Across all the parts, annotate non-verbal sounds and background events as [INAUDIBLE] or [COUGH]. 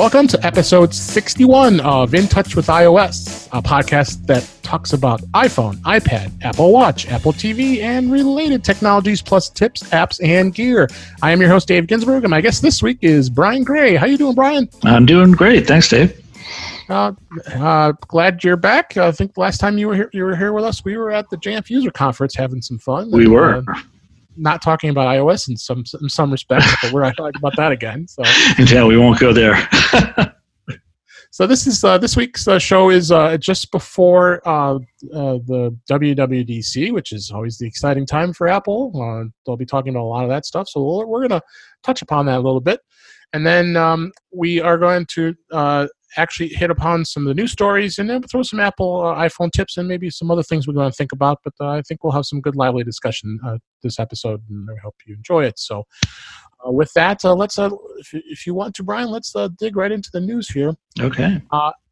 Welcome to episode 61 of In Touch with iOS, a podcast that talks about iPhone, iPad, Apple Watch, Apple TV, and related technologies, plus tips, apps, and gear. I am your host, Dave Ginsburg, and my guest this week is Brian Gray. How you doing, Brian? I'm doing great. Thanks, Dave. Uh, uh, glad you're back. I think last time you were here, you were here with us, we were at the Jamf User Conference having some fun. We were. Uh, not talking about iOS in some in some respects, but we're not talking about that again. So [LAUGHS] yeah, we won't go there. [LAUGHS] so this is uh, this week's uh, show is uh, just before uh, uh, the WWDC, which is always the exciting time for Apple. Uh, they'll be talking about a lot of that stuff, so we we are going to touch upon that a little bit, and then um, we are going to actually hit upon some of the news stories and then throw some Apple uh, iPhone tips and maybe some other things we're going to think about. But uh, I think we'll have some good, lively discussion uh, this episode, and I hope you enjoy it. So, uh, with that, uh, let's, uh, if, if, you want to, Brian, let's dig right into the news here. Okay.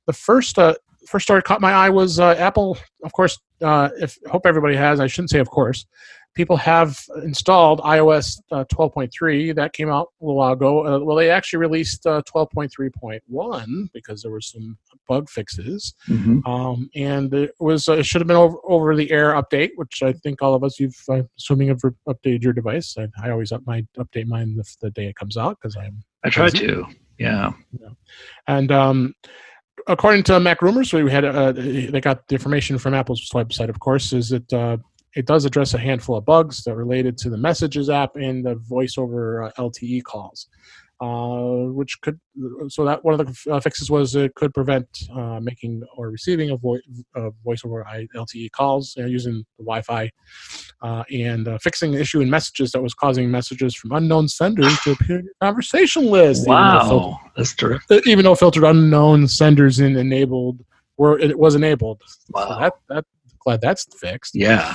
the first first story caught my eye was Apple, of course. if hope everybody has, I shouldn't say of course people have installed iOS uh, 12.3. That came out a little while ago. Uh, well, they actually released uh, 12.3.1 because there were some bug fixes, mm-hmm. um, and it was uh, it should have been over, over the air update, which I think all of us you've I'm assuming have updated your device. I, I always up my update mine the, the day it comes out because I'm I try to yeah. yeah. and um, according to Mac Rumors, we had uh, they got the information from Apple's website, of course, is that uh, it does address a handful of bugs that related to the Messages app and the voice over uh, LTE calls, uh, which could so that one of the uh, fixes was it could prevent uh, making or receiving of voice, voice over LTE calls using the Wi-Fi, uh, and uh, fixing the issue in Messages that was causing messages from unknown senders to appear in your conversation list. Wow, filtered, that's terrific. Even though filtered unknown senders in enabled were it was enabled. Wow, so that that glad that's fixed. Yeah.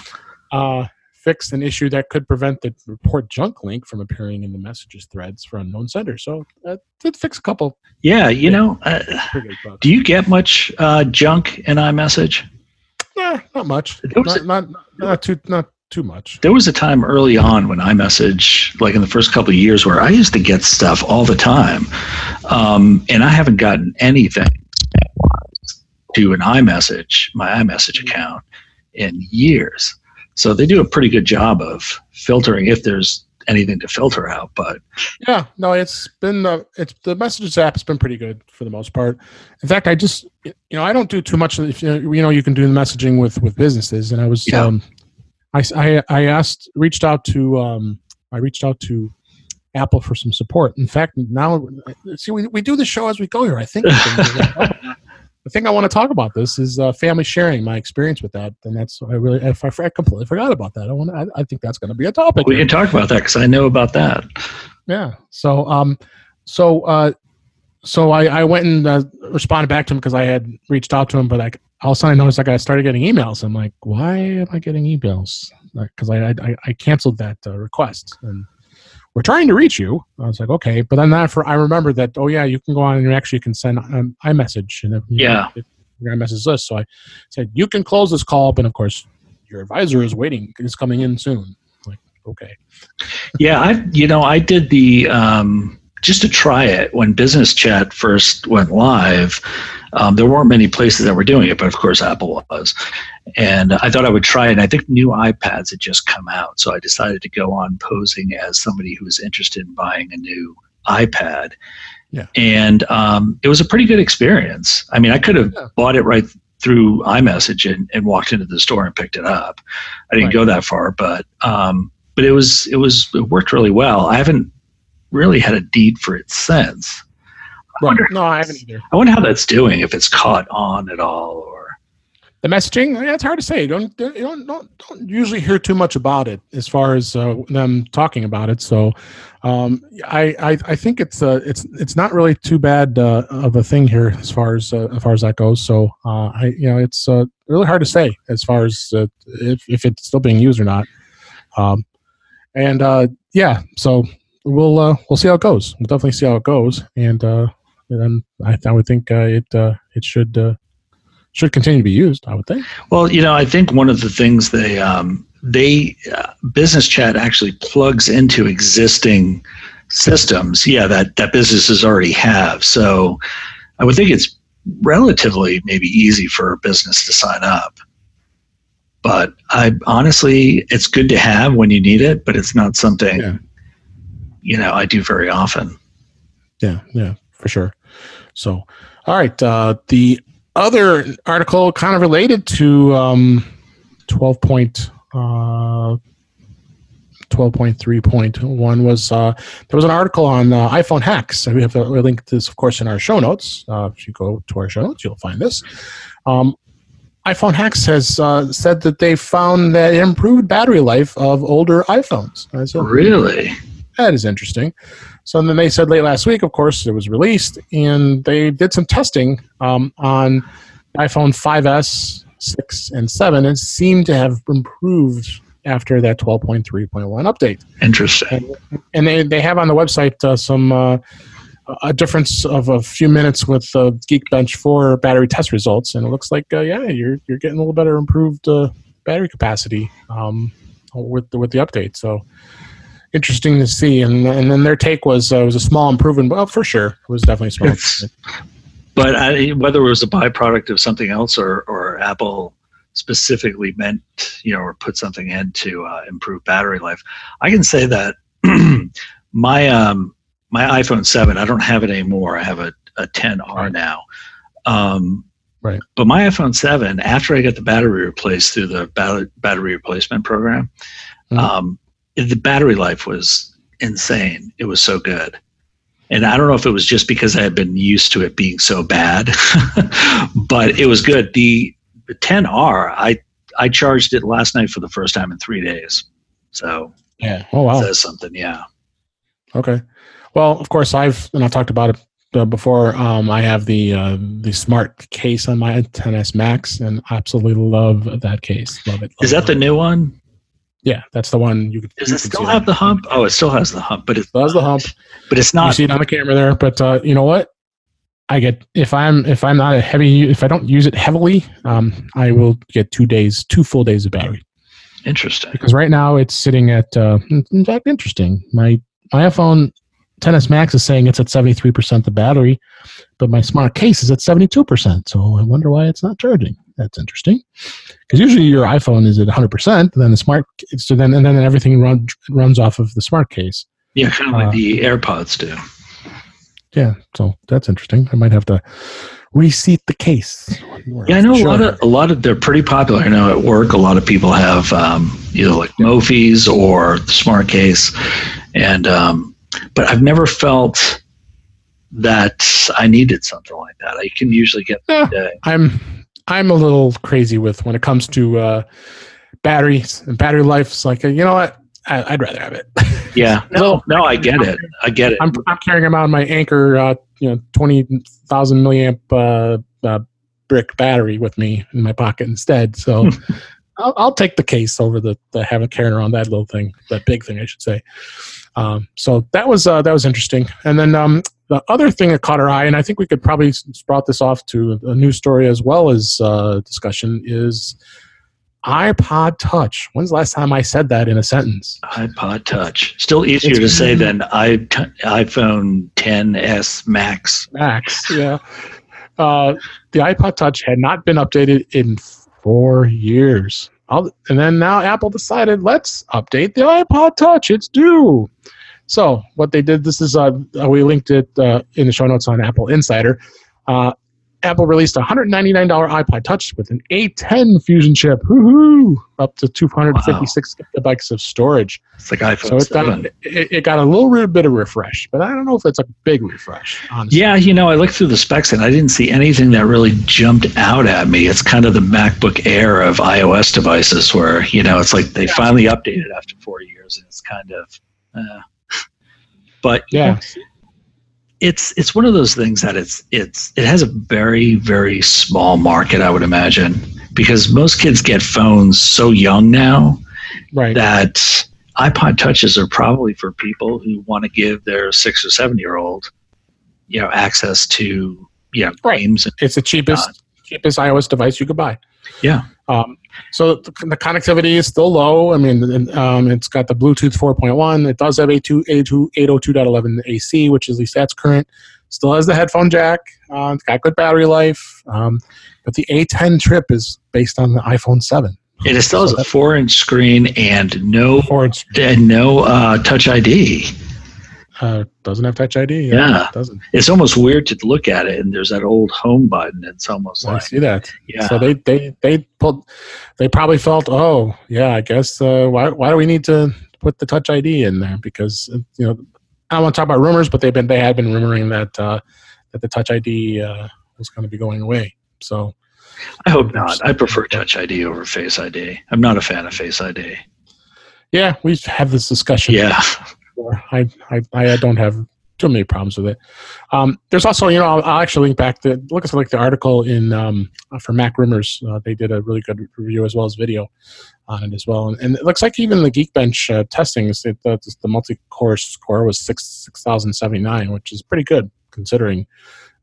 Uh, fixed an issue that could prevent the report junk link from appearing in the messages threads for unknown senders. So that did fix a couple. Yeah, you know, uh, do you get much uh, junk in iMessage? Nah, not much. Not, a, not, not, too not too much. There was a time early on when iMessage, like in the first couple of years, where I used to get stuff all the time, um, and I haven't gotten anything to an iMessage, my iMessage mm-hmm. account, in years. So they do a pretty good job of filtering if there's anything to filter out. But yeah, no, it's been uh, it's the messages app has been pretty good for the most part. In fact, I just you know I don't do too much. If you know you can do the messaging with with businesses, and I was yeah. um, I, I I asked reached out to um I reached out to Apple for some support. In fact, now see we, we do the show as we go here. I think [LAUGHS] the thing I want to talk about this is uh, family sharing, my experience with that, and that's I really if I, I completely forgot about that. I want I, I think that's going to be a topic. We can talk about that because I know about that. Yeah. So um, so uh, so I I went and uh, responded back to him because I had reached out to him, but I all of a sudden I noticed like I started getting emails. I'm like, why am I getting emails? Because I, I I canceled that uh, request and we're trying to reach you. I was like, okay, but then that for I remember that oh yeah, you can go on and you actually can send um, iMessage and if, yeah, your iMessage list. So I said you can close this call, but of course your advisor is waiting. It's coming in soon. Like okay, yeah, I you know I did the um, just to try it when Business Chat first went live. Um, there weren't many places that were doing it, but of course Apple was. And I thought I would try it. And I think new iPads had just come out, so I decided to go on posing as somebody who was interested in buying a new iPad. Yeah. And um, it was a pretty good experience. I mean, I could have yeah. bought it right through iMessage and, and walked into the store and picked it up. I didn't right. go that far, but um, but it was it was it worked really well. I haven't really had a deed for it since. I wonder, no, I haven't either. I wonder how that's doing. If it's caught on at all, or the messaging. Yeah, it's hard to say. You don't you don't don't, don't usually hear too much about it as far as uh, them talking about it. So, um, I, I I think it's uh, it's it's not really too bad uh, of a thing here as far as uh, as far as that goes. So, uh, I you know it's uh, really hard to say as far as uh, if if it's still being used or not. Um, and yeah, so we'll we'll see how it goes. We'll definitely see how it goes, and, and I, I would think it it should should continue to be used. I would think. Well, you know, I think one of the things they um, they uh, business chat actually plugs into existing systems, yeah, that that businesses already have. So I would think it's relatively maybe easy for a business to sign up. But I honestly, it's good to have when you need it, but it's not something Yeah. you know I do very often. Yeah, yeah, for sure. So, all right. Uh, the other article, kind of related to um, twelve point uh, twelve point three point one, was uh, there was an article on uh, iPhone hacks. We have a link to this, of course, in our show notes. Uh, if you go to our show notes, you'll find this. Um, iPhone Hacks has uh, said that they found that improved battery life of older iPhones. Really? That is interesting. So then they said late last week, of course, it was released, and they did some testing um, on iPhone 5S, 6, and 7, and seemed to have improved after that 12.3.1 update. Interesting. And they, they have on the website uh, some uh, a difference of a few minutes with uh, Geekbench 4 battery test results, and it looks like uh, yeah, you're you're getting a little better improved uh, battery capacity um, with the, with the update. So interesting to see. And and then their take was uh, it was a small improvement. Well, for sure, it was definitely a small. It's- But I, whether it was a byproduct of something else or, or Apple specifically meant, you know, or put something in to uh, improve battery life, I can say that [CLEARS THROAT] my um, my iPhone 7, I don't have it anymore. I have a, a 10R Right. now. Um, Right. But my iPhone 7, after I got the battery replaced through the battery, battery replacement program, Mhm. um, the battery life was insane. It was so good. And I don't know if it was just because I had been used to it being so bad, [LAUGHS] but it was good. The, the 10R, I I charged it last night for the first time in three days. So yeah. Oh wow. it says something, yeah. Okay. Well, of course, I've and I talked about it uh, before. Um, I have the uh, the smart case on my 10s Max, and absolutely love that case. Love it. Is love that the new one? Yeah, that's the one. You could. Does you it still have that. the hump? Oh, it still has the hump, but it's Does the hump? but it's not. You see it on the camera there, but uh, you know what? I get if I'm if I'm not a heavy if I don't use it heavily, um, I will get two days, two full days of battery. Interesting. because right now it's sitting at uh, in- in fact interesting my my iphone 10s max is saying it's at 73% the battery but my smart case is at 72% so i wonder why it's not charging that's interesting because usually your iphone is at 100% and then the smart so then and then everything run, runs off of the smart case Yeah, kind of like Uh, the AirPods do. yeah so that's interesting i might have to reseat the case Yeah, I know a lot of a lot of they're pretty popular. I know at work a lot of people have um, either like Mophies or the Smart Case, and um, but I've never felt that I needed something like that. I can usually get Yeah. I'm I'm a little crazy with when it comes to uh, batteries and battery life. It's like you know what, I, I'd rather have it. [LAUGHS] yeah. No, no, I get it. I get it. I'm I'm carrying around my Anker, uh, you know, twenty thousand milliamp uh, uh, brick battery with me in my pocket instead. So. [LAUGHS] I'll, I'll take the case over the, the having carrying around that little thing, that big thing, I should say. Um, so that was uh, that was interesting. And then um, the other thing that caught our eye, and I think we could probably sprout this off to a news story as well as uh, discussion, is iPod Touch. When's the last time I said that in a sentence? iPod Touch. Still easier It's- to say than i iPhone 10s Max. Max, yeah. Uh, the iPod Touch had not been updated in four years. All, and then now Apple decided, let's update the iPod Touch. It's due. So what they did, this is uh, we linked it uh, in the show notes on Apple Insider. Uh, Apple released a $199 iPod Touch with an A10 Fusion chip, Woohoo! up to 256 gigabytes of storage. It's like iPhone So it 7. got, it, it got a little bit of refresh, but I don't know if it's a big refresh. Honestly. Yeah, you know, I looked through the specs and I didn't see anything that really jumped out at me. It's kind of the MacBook Air of iOS devices where, you know, it's like they Yeah. finally updated after four years and it's kind of, uh, but Yeah. it's it's one of those things that it's it's it has a very very small market i would imagine because most kids get phones so young now Right. that ipod touches are probably for people who want to give their six or seven year old you know access to you know Right. games It's the cheapest cheapest iOS device you could buy. Yeah. Um, so the, the, connectivity is still low. I mean, um, it's got the Bluetooth 4.1. It does have a 2, 802.11 AC, which at least that's current. Still has the headphone jack. Uh, it's got good battery life. Um, but the A10 chip is based on the iPhone 7. It still has a four-inch screen and no and no uh, Touch ID. Uh, doesn't have Touch ID. Yeah, yeah. It doesn't. It's almost weird to look at it, and there's that old home button. It's almost I like see that. Yeah. So they they they pulled. They probably felt, oh yeah, I guess uh, why why do we need to put the Touch ID in there? Because uh, you know, I don't want to talk about rumors, but they've been they had been rumoring that uh, that the Touch ID uh, was going to be going away. So I hope not. I prefer Touch ID over Face ID. I'm not a fan of Face ID. Yeah, we've had this discussion. Yeah. [LAUGHS] I, I, I don't have too many problems with it. Um, there's also, you know, I'll, I'll, actually link back to look at like the article in um, for Mac Rumors. Uh, they did a really good review as well as video on it as well, and, and it looks like even the Geekbench uh, testing is the, the, the multi-core score was six six thousand seventy nine, which is pretty good considering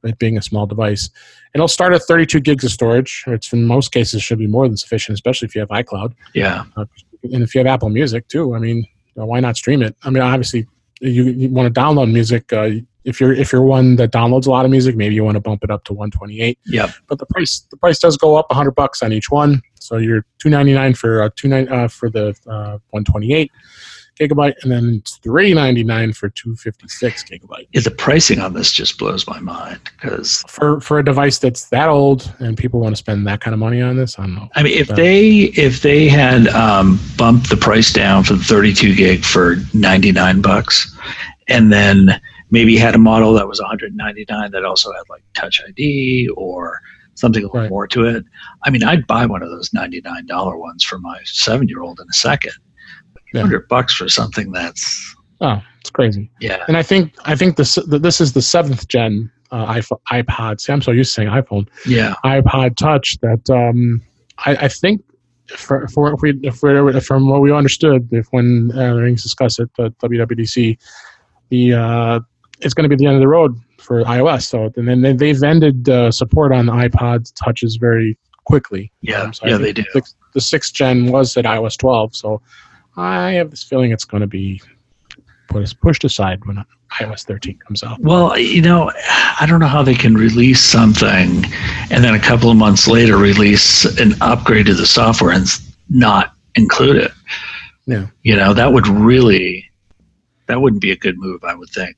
it being a small device. And it'll start at 32 gigs of storage, which in most cases should be more than sufficient, especially if you have iCloud. Yeah. Uh, and if you have Apple Music too, I mean, uh, why not stream it? I mean, obviously, you, you want to download music. Uh, if you're if you're one that downloads a lot of music, maybe you want to bump it up to 128. Yeah. But the price the price does go up 100 bucks on each one. So you're 299 for uh, two nine uh, for the uh, 128 gigabyte, and then it's three ninety nine for two fifty six gigabyte. Yeah, the pricing on this just blows my mind because for for a device that's that old and people want to spend that kind of money on this, I don't know. I mean, if they if they had um, bumped the price down for the thirty two gig for ninety nine bucks, and then maybe had a model that was one hundred ninety nine that also had like Touch ID or something a little right. more to it. I mean, I'd buy one of those ninety nine dollar ones for my seven year old in a second yeah. hundred bucks for something that's oh, it's crazy. Yeah, and I think I think this this is the seventh gen uh, iPhone, iPod. See, I'm so used to saying iPhone. Yeah, iPod Touch. That um, I, I think for, for if we if we from what we understood, if when uh, things discussed at the WWDC, the uh, it's going to be the end of the road for iOS. So and then they've ended uh, support on iPod touches very quickly. Yeah, um, so yeah, they do. The, the sixth gen was at iOS 12, so I have this feeling it's going to be pushed aside when iOS 13 comes out. Well, you know, I don't know how they can release something and then a couple of months later release an upgrade to the software and not include it. Yeah. You know, that would really that wouldn't be a good move, I would think.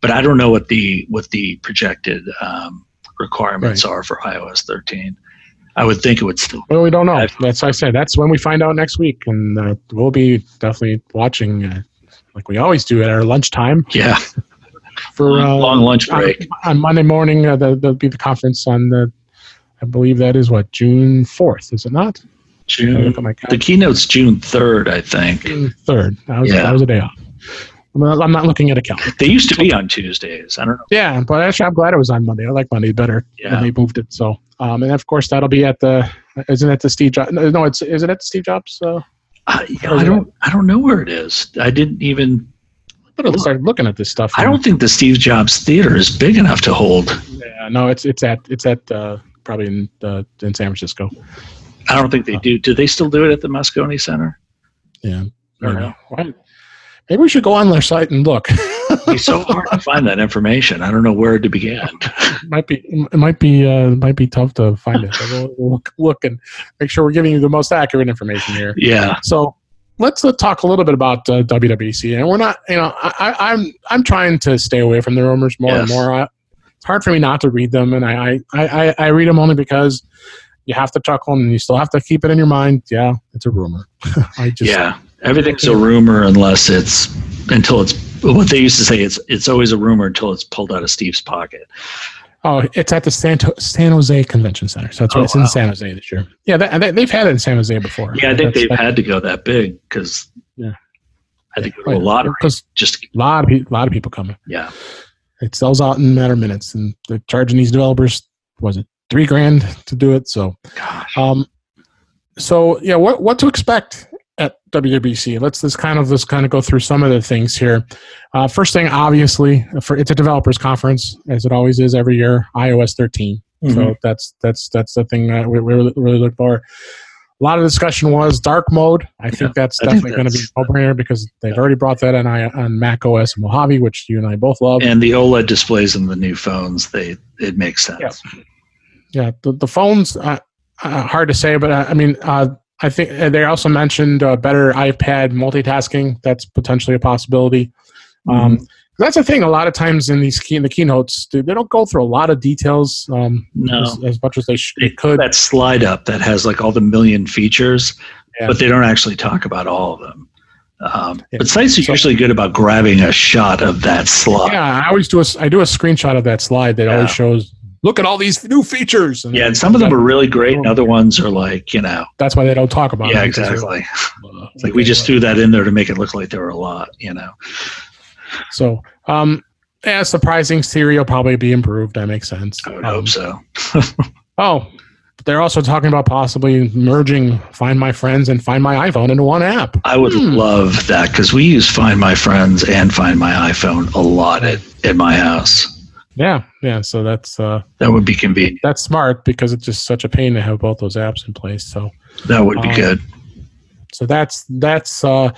But I don't know what the what the projected um, requirements right. are for iOS 13. I would think it would still. Well, we don't know. That's I said. That's when we find out next week, and uh, we'll be definitely watching, uh, like we always do at our lunchtime. Yeah. [LAUGHS] For uh, long lunch break on, on Monday morning, uh, the, there'll be the conference on the. I believe that is what June fourth, is it not? June. The keynote's June third, I think. June third. That was, yeah. that was a day off. I'm not looking at a calendar. They used to be on Tuesdays. I don't know. Yeah, but actually, I'm glad it was on Monday. I like Monday better yeah. they moved it. So, um, and of course, that'll be at the. Isn't it the Steve Jobs? No, it's isn't it the Steve Jobs? Uh, uh, yeah, I don't. I don't know where it is. I didn't even. But I started looking at this stuff. I don't think the Steve Jobs Theater is big enough to hold. Yeah, no, it's it's at it's at uh, probably in uh, in San Francisco. I don't think they do. Do they still do it at the Moscone Center? Yeah. I don't know. Why, Maybe we should go on their site and look. it's so hard to find that information. I don't know where to begin. it might be it might be uh, might be tough to find it. We'll, we'll look, look and make sure we're giving you the most accurate information here. Yeah. So let's, let's talk a little bit about uh, WWDC. And we're not, you know, I, I'm, I'm trying to stay away from the rumors more yes. and more. I, it's hard for me not to read them, and I, I, I, I read them only because you have to chuckle and you still have to keep it in your mind. Yeah, it's a rumor. [LAUGHS] I just yeah. Everything's a rumor unless it's until it's what they used to say. It's it's always a rumor until it's pulled out of Steve's pocket. Oh, it's at the San, San Jose Convention Center. So that's oh, It's wow. in San Jose this year. Yeah, that, they've had it in San Jose before. Yeah, I think that's, they've had to go that big because yeah, I think yeah, a lot of just a lot of a lot of people coming. Yeah, it sells out in a matter of minutes, and they're charging these developers was it three grand to do it? So, Gosh. um, so yeah, what what to expect at WWDC. Let's just kind of let's kind of go through some of the things here. Uh, first thing, obviously, for it's a developers conference as it always is every year. iOS 13 Mm-hmm. So that's that's that's the thing that we, we really, really look for. A lot of discussion was dark mode. I think yeah, that's I definitely going to be a no-brainer because they've yeah. already brought that in on Mac OS and Mojave, which you and I both love. And the OLED displays in the new phones, they it makes sense. Yeah, yeah the, the phones, uh, uh, hard to say, but uh, I mean, uh, I think uh, they also mentioned uh, better iPad multitasking. That's potentially a possibility. Um, mm-hmm. that's the thing. A lot of times in these key, in the keynotes, they don't go through a lot of details. Um, no. as, as, much as they, sh- they could. That slide up that has like all the million features, yeah. but they don't actually talk about all of them. Um, yeah. But sites are so, usually good about grabbing a shot of that slide. Yeah, I always do a I do a screenshot of that slide that yeah. always shows look at all these new features. And yeah, and some of them are really great, and other ones are like, you know. That's why they don't talk about yeah, it. Yeah, exactly. Uh, [LAUGHS] like we just threw that in there to make it look like there were a lot, you know. So, um, yeah, surprising Siri will probably be improved. That makes sense. I would um, hope so. [LAUGHS] oh, they're also talking about possibly merging Find My Friends and Find My iPhone into one app. I would hmm. love that because we use Find My Friends and Find My iPhone a lot at, at my house. Yeah, yeah. So that's uh, that would be convenient. That's smart because it's just such a pain to have both those apps in place. So that would be um, good. So that's that's uh,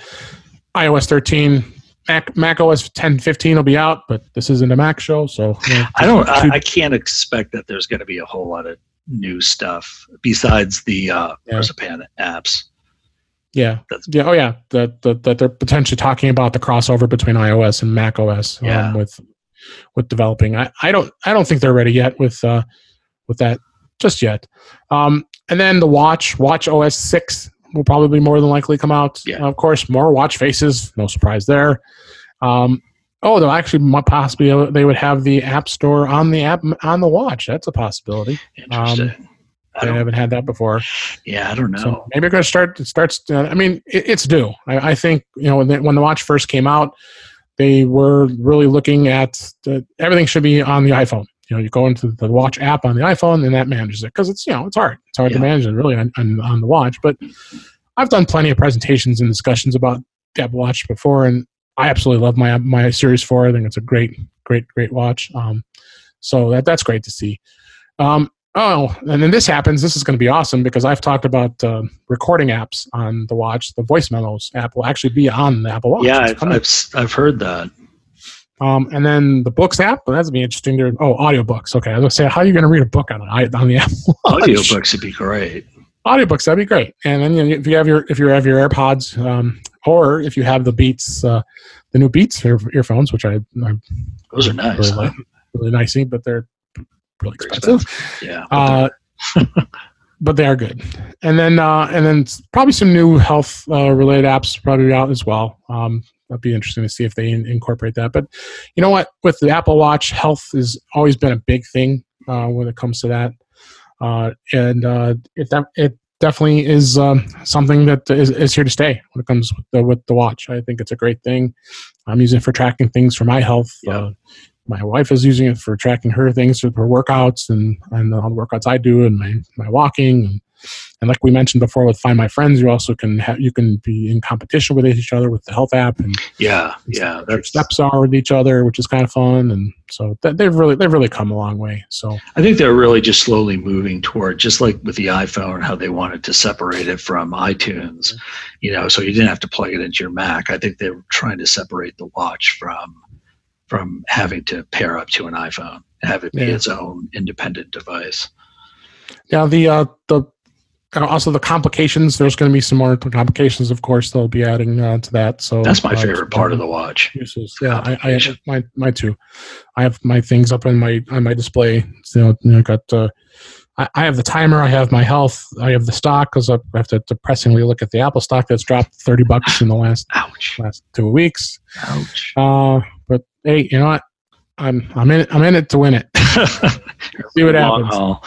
iOS 13. Mac, Mac OS 10, 15 will be out, but this isn't a Mac show, so you know, I don't. I, I, can't expect that there's going to be a whole lot of new stuff besides the uh, yeah. Marzipan apps. Yeah, That's, yeah, oh yeah, that that they're potentially talking about the crossover between iOS and Mac OS um, yeah. with with developing. I, I don't I don't think they're ready yet with uh, with that just yet. Um, and then the watch Watch OS six will probably more than likely come out. Yeah. of course, more watch faces. No surprise there. Um, oh, they'll actually possibly uh, they would have the App Store on the app on the watch. That's a possibility. Interesting. Um, I, haven't had that before. Yeah, I don't know. So maybe we're going to start. It starts. Uh, I mean, it, it's due. I, I, think you know when the, when the watch first came out, they were really looking at the, everything should be on the iPhone. You know, you go into the watch app on the iPhone and that manages it because it's you know it's hard. It's hard yeah. to manage it really on, on, on the watch. But I've done plenty of presentations and discussions about the Apple Watch before, and I absolutely love my my Series Four. I think it's a great, great, great watch. Um, so that that's great to see. Um, Oh, and then this happens. This is going to be awesome because I've talked about uh, recording apps on the watch. The voice memos app will actually be on the Apple Watch. Yeah, I've, I've, I've, heard that. Um, and then the books app, well, that's be interesting. To, oh, audiobooks. Okay, I was going to say, how are you going to read a book on an, on the [LAUGHS] Apple Watch? Audiobooks would be great. Audiobooks, that'd be great. And then you know, if you have your if you have your AirPods, um, or if you have the Beats, uh, the new Beats ear, earphones, which I, I those are nice, really, huh? like, really nicey, but they're really expensive. expensive. Yeah. Uh, [LAUGHS] but they are good. And then uh, and then probably some new health uh, related apps probably out as well. Um, that'd be interesting to see if they in- incorporate that. But you know what? With the Apple Watch, health has always been a big thing uh, when it comes to that. Uh, and uh, it it definitely is um, something that is, is here to stay when it comes with the, with the watch. I think it's a great thing. I'm using it for tracking things for my health. Yeah. My wife is using it for tracking her things with her workouts and, and all the workouts I do and my, my walking. And, and like we mentioned before with Find My Friends, you also can have, you can be in competition with each other with the health app and yeah, yeah, their steps are with each other, which is kind of fun. And so that, they've really, they've really come a long way. So I think they're really just slowly moving toward just like with the iPhone, how they wanted to separate it from iTunes, you know, so you didn't have to plug it into your Mac. I think they're trying to separate the watch from from having to pair up to an iPhone and have it be yeah. its own independent device. Now the uh, the uh, also the complications. There's going to be some more complications, of course. They'll be adding uh, to that. So that's my uh, favorite part of the watch. Uses. Yeah, I, I my my two. I have my things up in my on my display. So you know, got. Uh, I, I have the timer. I have my health. I have the stock because I have to depressingly look at the Apple stock that's dropped thirty bucks in the last [LAUGHS] Ouch. last two weeks. Ouch. Uh, but hey, you know what? I'm I'm in it. I'm in it to win it. [LAUGHS] See what happens haul.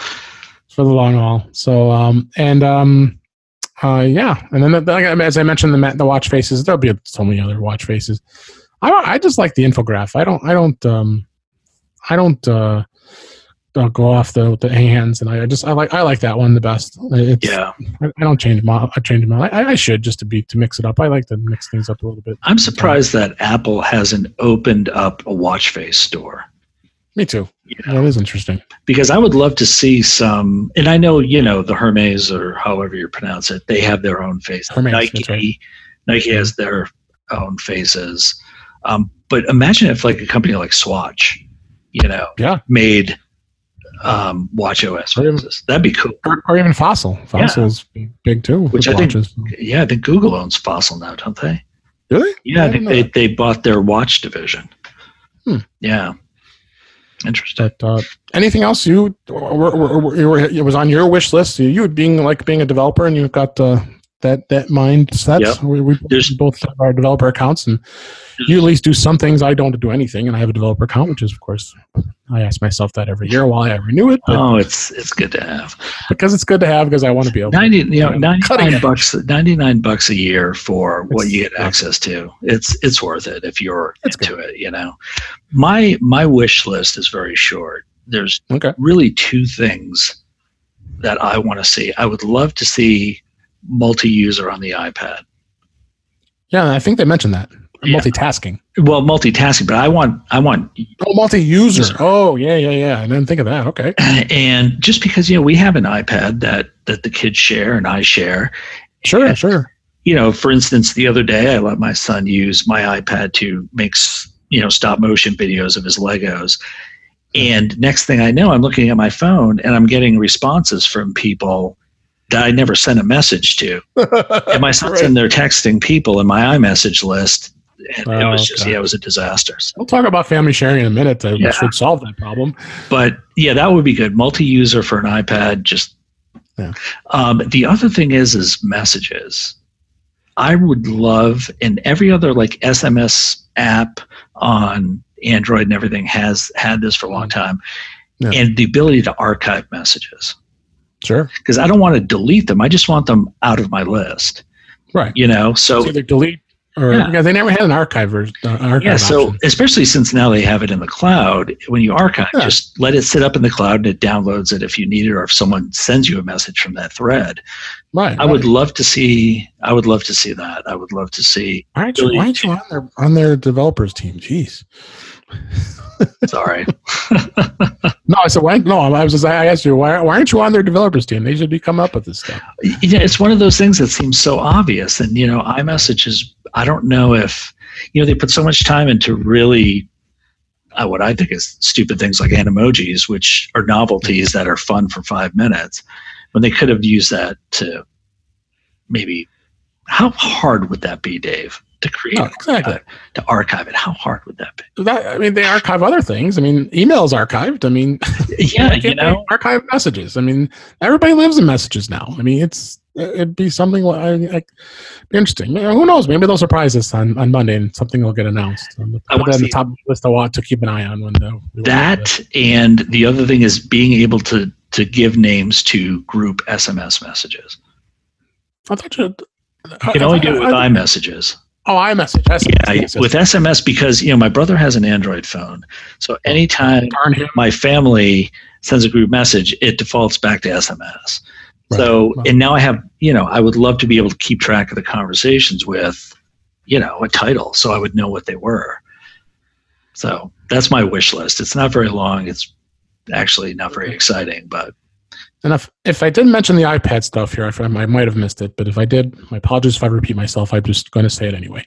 for the long haul. So um and um uh yeah, and then the, as I mentioned the the watch faces. There'll be so many other watch faces. I I just like the infograph. I don't I don't um I don't uh don't go off the the hands, and I just I like I like that one the best. It's, yeah, I, I, don't change my I change them. I, I should just to be to mix it up. I like to mix things up a little bit. I'm surprised that Apple hasn't opened up a watch face store. Me too. You That is interesting. Because I would love to see some, and I know you know the Hermes or however you pronounce it. They have their own face. Hermes, Nike, right. Nike has their own faces. Um, but imagine if like a company like Swatch, you know, Yeah. made um, Watch OS Or. That'd be cool. Or, or even Fossil. Fossil is big too. Which I think- watches. Yeah, I think Google owns Fossil now, don't they? Really? Yeah, I I think didn't they, know they bought their watch division. Hmm. Yeah. Interesting. But uh, anything else you were, were, were, were, it was on your wish list? You would being like being a developer, and you've got uh, that that mindset. Yep. We, we both have our developer accounts, and you at least do some things. I don't do anything, and I have a developer account, which is of course I ask myself that every year while I renew it, but Oh, it's it's good to have. because it's good to have because I want to be able. to Ninety, you know, ninety nine bucks, ninety nine bucks a year for what It's- you get access to. It's it's worth it if you're It's into it. You know, my my wish list is very short. There's Okay. really two things that I want to see. I would love to see multi user on the iPad. Yeah, I think they mentioned that Yeah. multitasking. Well, multitasking, but I want I want Oh, multi-user. Oh, yeah, yeah, yeah. I didn't think of that. Okay. [CLEARS THROAT] and just because you know we have an iPad that that the kids share and I share, Sure, sure. you know, for instance, the other day I let my son use my iPad to make you know stop motion videos of his Legos, and next thing I know, I'm looking at my phone and I'm getting responses from people that I never sent a message to, [LAUGHS] and my son's Right. in there texting people in my iMessage list, and it Oh, was just okay. yeah, it was a disaster. So, We'll talk about family sharing in a minute. That Yeah. should solve that problem. but yeah, that would be good. Multi-user for an iPad, just. Yeah. Um, the other thing is is messages. I would love, and every other like SMS app on Android and everything has had this for a long time, Yeah. and the ability to archive messages. Sure. Because I don't want to delete them. I just want them out of my list. Right. You know, so It's either delete or Yeah. yeah. they never had an archive or uh, archive yeah. So option. especially since now they have it in the cloud, when you archive, Yeah. just let it sit up in the cloud and it downloads it if you need it, or if someone sends you a message from that thread. right. I would love to see. I would love to see that. I would love to see. Why aren't you, why aren't you on their on their developers team? Jeez. [LAUGHS] Sorry. [LAUGHS] No, I said why? No, I was just I asked you why why aren't you on their developers team? They should be coming up with this stuff. yeah, it's one of those things that seems so obvious. And you know, iMessage is. I don't know if you know they put so much time into really. Uh, what I think is stupid things like animojis, which are novelties that are fun for five minutes, when they could have used that to maybe. How hard would that be, Dave, to create No, exactly. uh, to archive it? How hard would that be? That, I mean, they archive other things. I mean, emails archived. I mean, [LAUGHS] Yeah, [LAUGHS] you know, archive messages. I mean, everybody lives in messages now. I mean, it's it'd be something like interesting. You know, Who knows? Maybe they'll surprise us on, on Monday and something will get announced. Um, I Put wanna that in the top list I want to keep an eye on when the, we that and the other thing is being able to to give names to group SMS messages. I thought you. You can only do it with I, iMessages. Oh, iMessage. SMS, Yeah, yes. with SMS because you know my brother has an Android phone, so oh, anytime my family sends a group message, it defaults back to SMS. So Right. and now I have you know I would love to be able to keep track of the conversations with you know a title, so I would know what they were. So that's my wish list. It's not very long. It's actually not very exciting, but And if, if I didn't mention the iPad stuff here, I, I might have missed it. But if I did, my apologies if I repeat myself. I'm just going to say it anyway.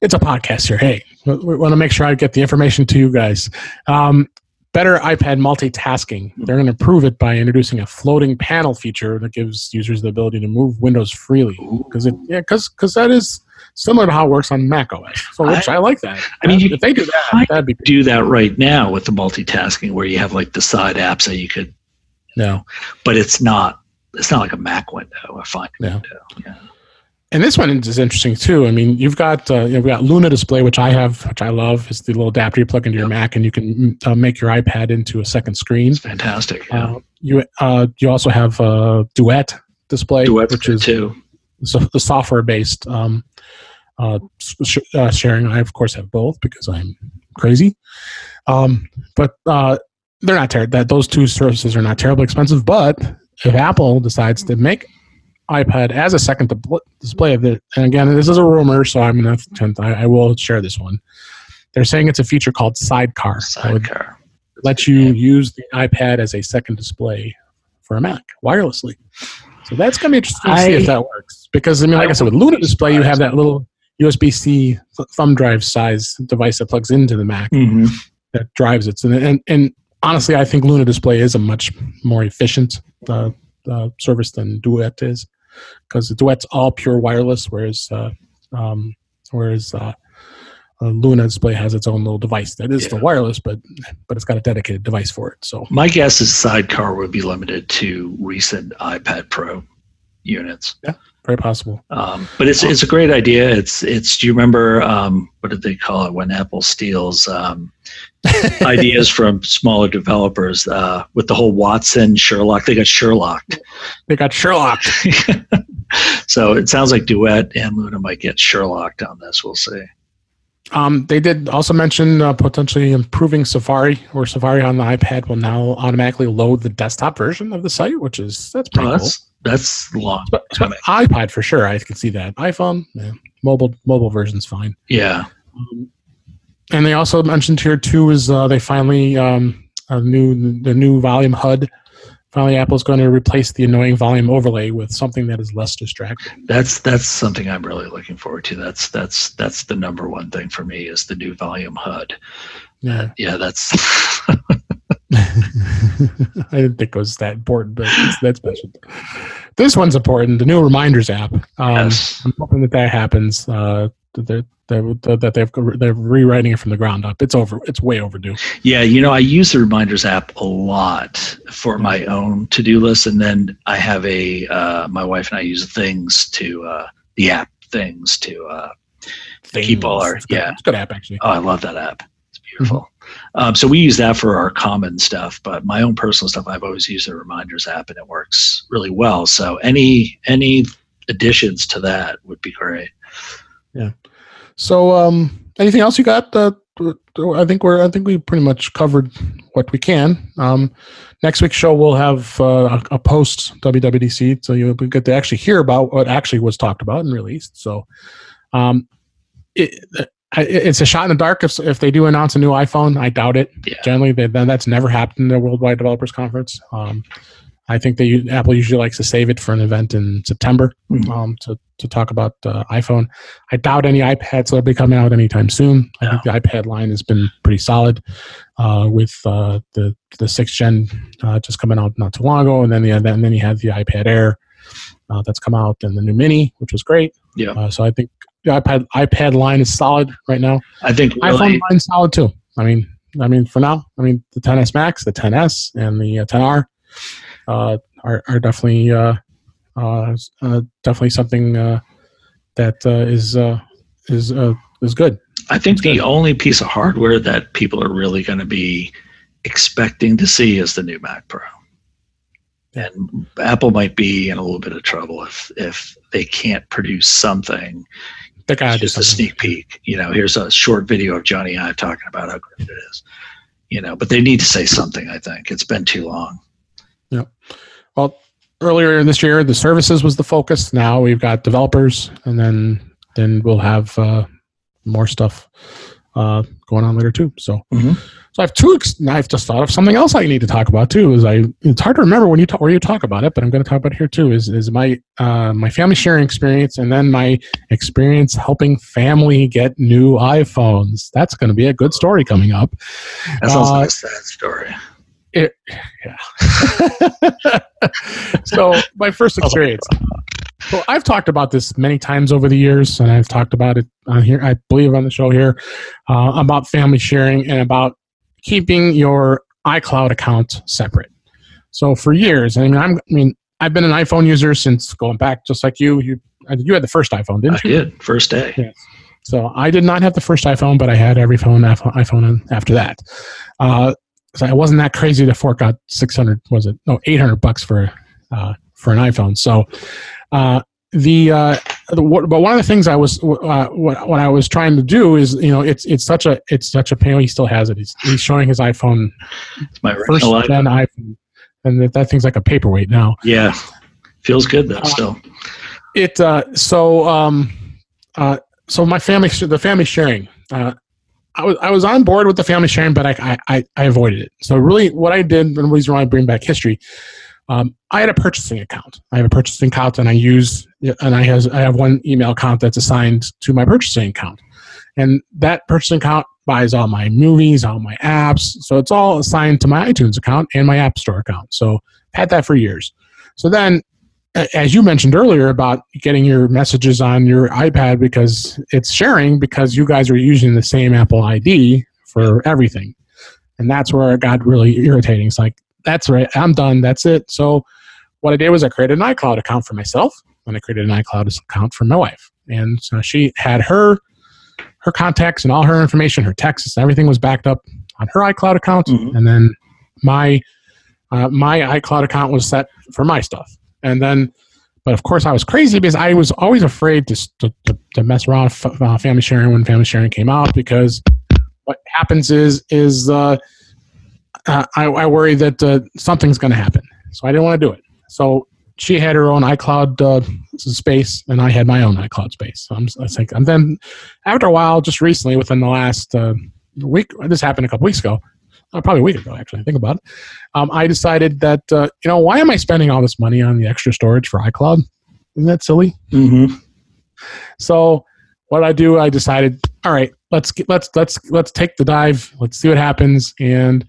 It's a podcast here. Hey, we, we want to make sure I get the information to you guys. Um, better iPad multitasking. They're going to improve it by introducing a floating panel feature that gives users the ability to move windows freely. Because it, yeah, because because that is similar to how it works on Mac OS. So, which I, like that. I mean, you if they do that, that'd be do that right now with the multitasking where you have like the side apps that you could no. but it's not it's not like a Mac window, a Find Yeah. window. Yeah. And this one is interesting too. I mean, you've got uh, you've got Luna Display, which I have, which I love. It's the little adapter you plug into your Mac, and you can uh, make your iPad into a second screen. It's fantastic. Yeah. Uh, you uh, you also have uh, Duet Display, Duet's which is too. so the software based um, uh, sh- uh, sharing. I of course have both because I'm crazy. Um, but uh, they're not terrible. That those two services are not terribly expensive. But if Apple decides to make iPad as a second display of it, and again, this is a rumor, so I'm gonna I, I will share this one. They're saying it's a feature called Sidecar. Sidecar. lets you use the iPad as a second display for a Mac wirelessly. So that's going to be interesting to see if that works. Because I mean, like I, I said, with Luna Display, you have that little USB-C thumb drive size device that plugs into the Mac Mhm. that drives it. And and, and honestly, I think Luna Display is a much more efficient uh, uh, service than Duet is, because Duet's all pure wireless, whereas uh, um, whereas uh, uh, Luna Display has its own little device that is still wireless, but but it's got a dedicated device for it. So My guess is Sidecar would be limited to recent iPad Pro units. Very possible. Um, but it's it's a great idea. It's it's. Do you remember um, what did they call it when Apple steals um, [LAUGHS] ideas from smaller developers uh, with the whole Watson Sherlock? They got Sherlock. They got Sherlock. [LAUGHS] so it sounds like Duet and Luna might get Sherlocked on this. We'll see. Um, they did also mention uh, potentially improving Safari, or Safari on the iPad will now automatically load the desktop version of the site, which is that's pretty Oh, cool. that's that's long. But, but iPad for sure, I can see that. iPhone, yeah, mobile mobile version's fine. Yeah. And they also mentioned here too is uh, they finally um, a new the new volume HUD. Finally, Apple's going to replace the annoying volume overlay with something that is less distracting. That's that's something I'm really looking forward to. That's that's that's the number one thing for me is the new volume HUD. Yeah, Yeah, that's [LAUGHS] [LAUGHS] I didn't think it was that important, but it's, that's special This one's important. The new reminders app. Um, yes. I'm hoping that that happens. Uh, that they're, they're, that they've they're rewriting it from the ground up. It's over. It's way overdue. Yeah, you know, I use the reminders app a lot for my own to-do list, and then I have a uh, my wife and I use things to uh, the app things to. Uh, Keep all our- It's good. yeah. It's a good app actually. oh, I love that app. It's beautiful. Um, so we use that for our common stuff, but my own personal stuff, I've always used the reminders app, and it works really well. So any any additions to that would be great. So, um, anything else you got? Uh, I think we're. I think we pretty much covered what we can. Um, next week's show we'll have uh, a, a post WWDC, so you'll get to actually hear about what actually was talked about and released. So, um, it, it's a shot in the dark if if they do announce a new iPhone. I doubt it. Yeah. Generally, they, then that's never happened in the Worldwide Developers Conference. Um, I think they Apple usually likes to save it for an event in September Mhm. um, to to talk about uh, iPhone. I doubt any iPads will be coming out anytime soon. I think the iPad line has been pretty solid, uh, with uh, the the sixth gen uh, just coming out not too long ago, and then the, and then you had the iPad Air uh, that's come out, and the new Mini, which was great. Yeah. Uh, so I think the iPad iPad line is solid right now. I think iPhone line line's solid too. I mean, I mean for now, I mean the 10s Max, the 10s, and the uh, 10R uh, are are definitely uh, uh, uh, definitely something uh, that uh, is uh, is uh, is good. I think That's the good. only piece of hardware that people are really going to be expecting to see is the new Mac Pro. And Apple might be in a little bit of trouble if if they can't produce something, They gotta just a sneak peek. You know, here's a short video of Jony Ive talking about how great it is. You know, but they need to say something. I think it's been too long. Well, earlier in this year, the services was the focus. Now we've got developers, and then then we'll have uh, more stuff uh, going on later too. So, Mhm. so I have two. Ex- I've just thought of something else I need to talk about too. Is I it's hard to remember when you talk where you talk about it, but I'm going to talk about it here too. Is is my uh, my family sharing experience, and then my experience helping family get new iPhones. That's going to be a good story coming up. That sounds Uh, like a sad story. It, yeah. [LAUGHS] so my first experience. Well, I've talked about this many times over the years, and I've talked about it on here. I believe on the show here uh, about family sharing and about keeping your iCloud account separate. So for years, I mean, I'm, I mean, I've been an iPhone user since going back, just like you. You, you had the first iPhone, didn't you? I did first day. So I did not have the first iPhone, but I had every phone iPhone iPhone after that. Uh, so I wasn't that crazy to fork out six hundred. Was it no eight hundred bucks for uh, for an iPhone? So uh, the, uh, the what, but one of the things I was uh, what, what I was trying to do is you know it's it's such a it's such a pain. He still has it. He's, he's showing his iPhone It's my first gen iPhone, and that, that thing's like a paperweight now. Yeah, feels good though. Uh, Still, it uh, so um uh so my family the family sharing uh I was I was on board with the family sharing, but I I, I avoided it. So really, what I did, and the reason why I bring back history, um, I had a purchasing account. I have a purchasing account, and I use and I has I have one email account that's assigned to my purchasing account, and that purchasing account buys all my movies, all my apps. So it's all assigned to my iTunes account and my App Store account. So I've had that for years. So then as you mentioned earlier about getting your messages on your iPad because it's sharing because you guys are using the same Apple ID for everything. And that's where it got really irritating. It's like, that's right, I'm done, that's it. So what I did was I created an iCloud account for myself and I created an iCloud account for my wife. And so she had her her contacts and all her information, her texts, everything was backed up on her iCloud account. Mm-hmm. And then my uh, my iCloud account was set for my stuff. And then, but of course, I was crazy because I was always afraid to to, to, mess around with uh, family sharing when family sharing came out because what happens is is uh, uh, I, I, worry that uh, something's going to happen. So I didn't want to do it. So she had her own iCloud uh, space, and I had my own iCloud space. So I'm, I think, and then after a while, just recently, within the last uh, week, this happened a couple weeks ago uh, probably a week ago actually think about it. Um, i decided that uh, you know why am i spending all this money on the extra storage for icloud? Isn't that silly? Mm-hmm. so what i do i decided all right let's get, let's let's let's take the dive. Let's see what happens. And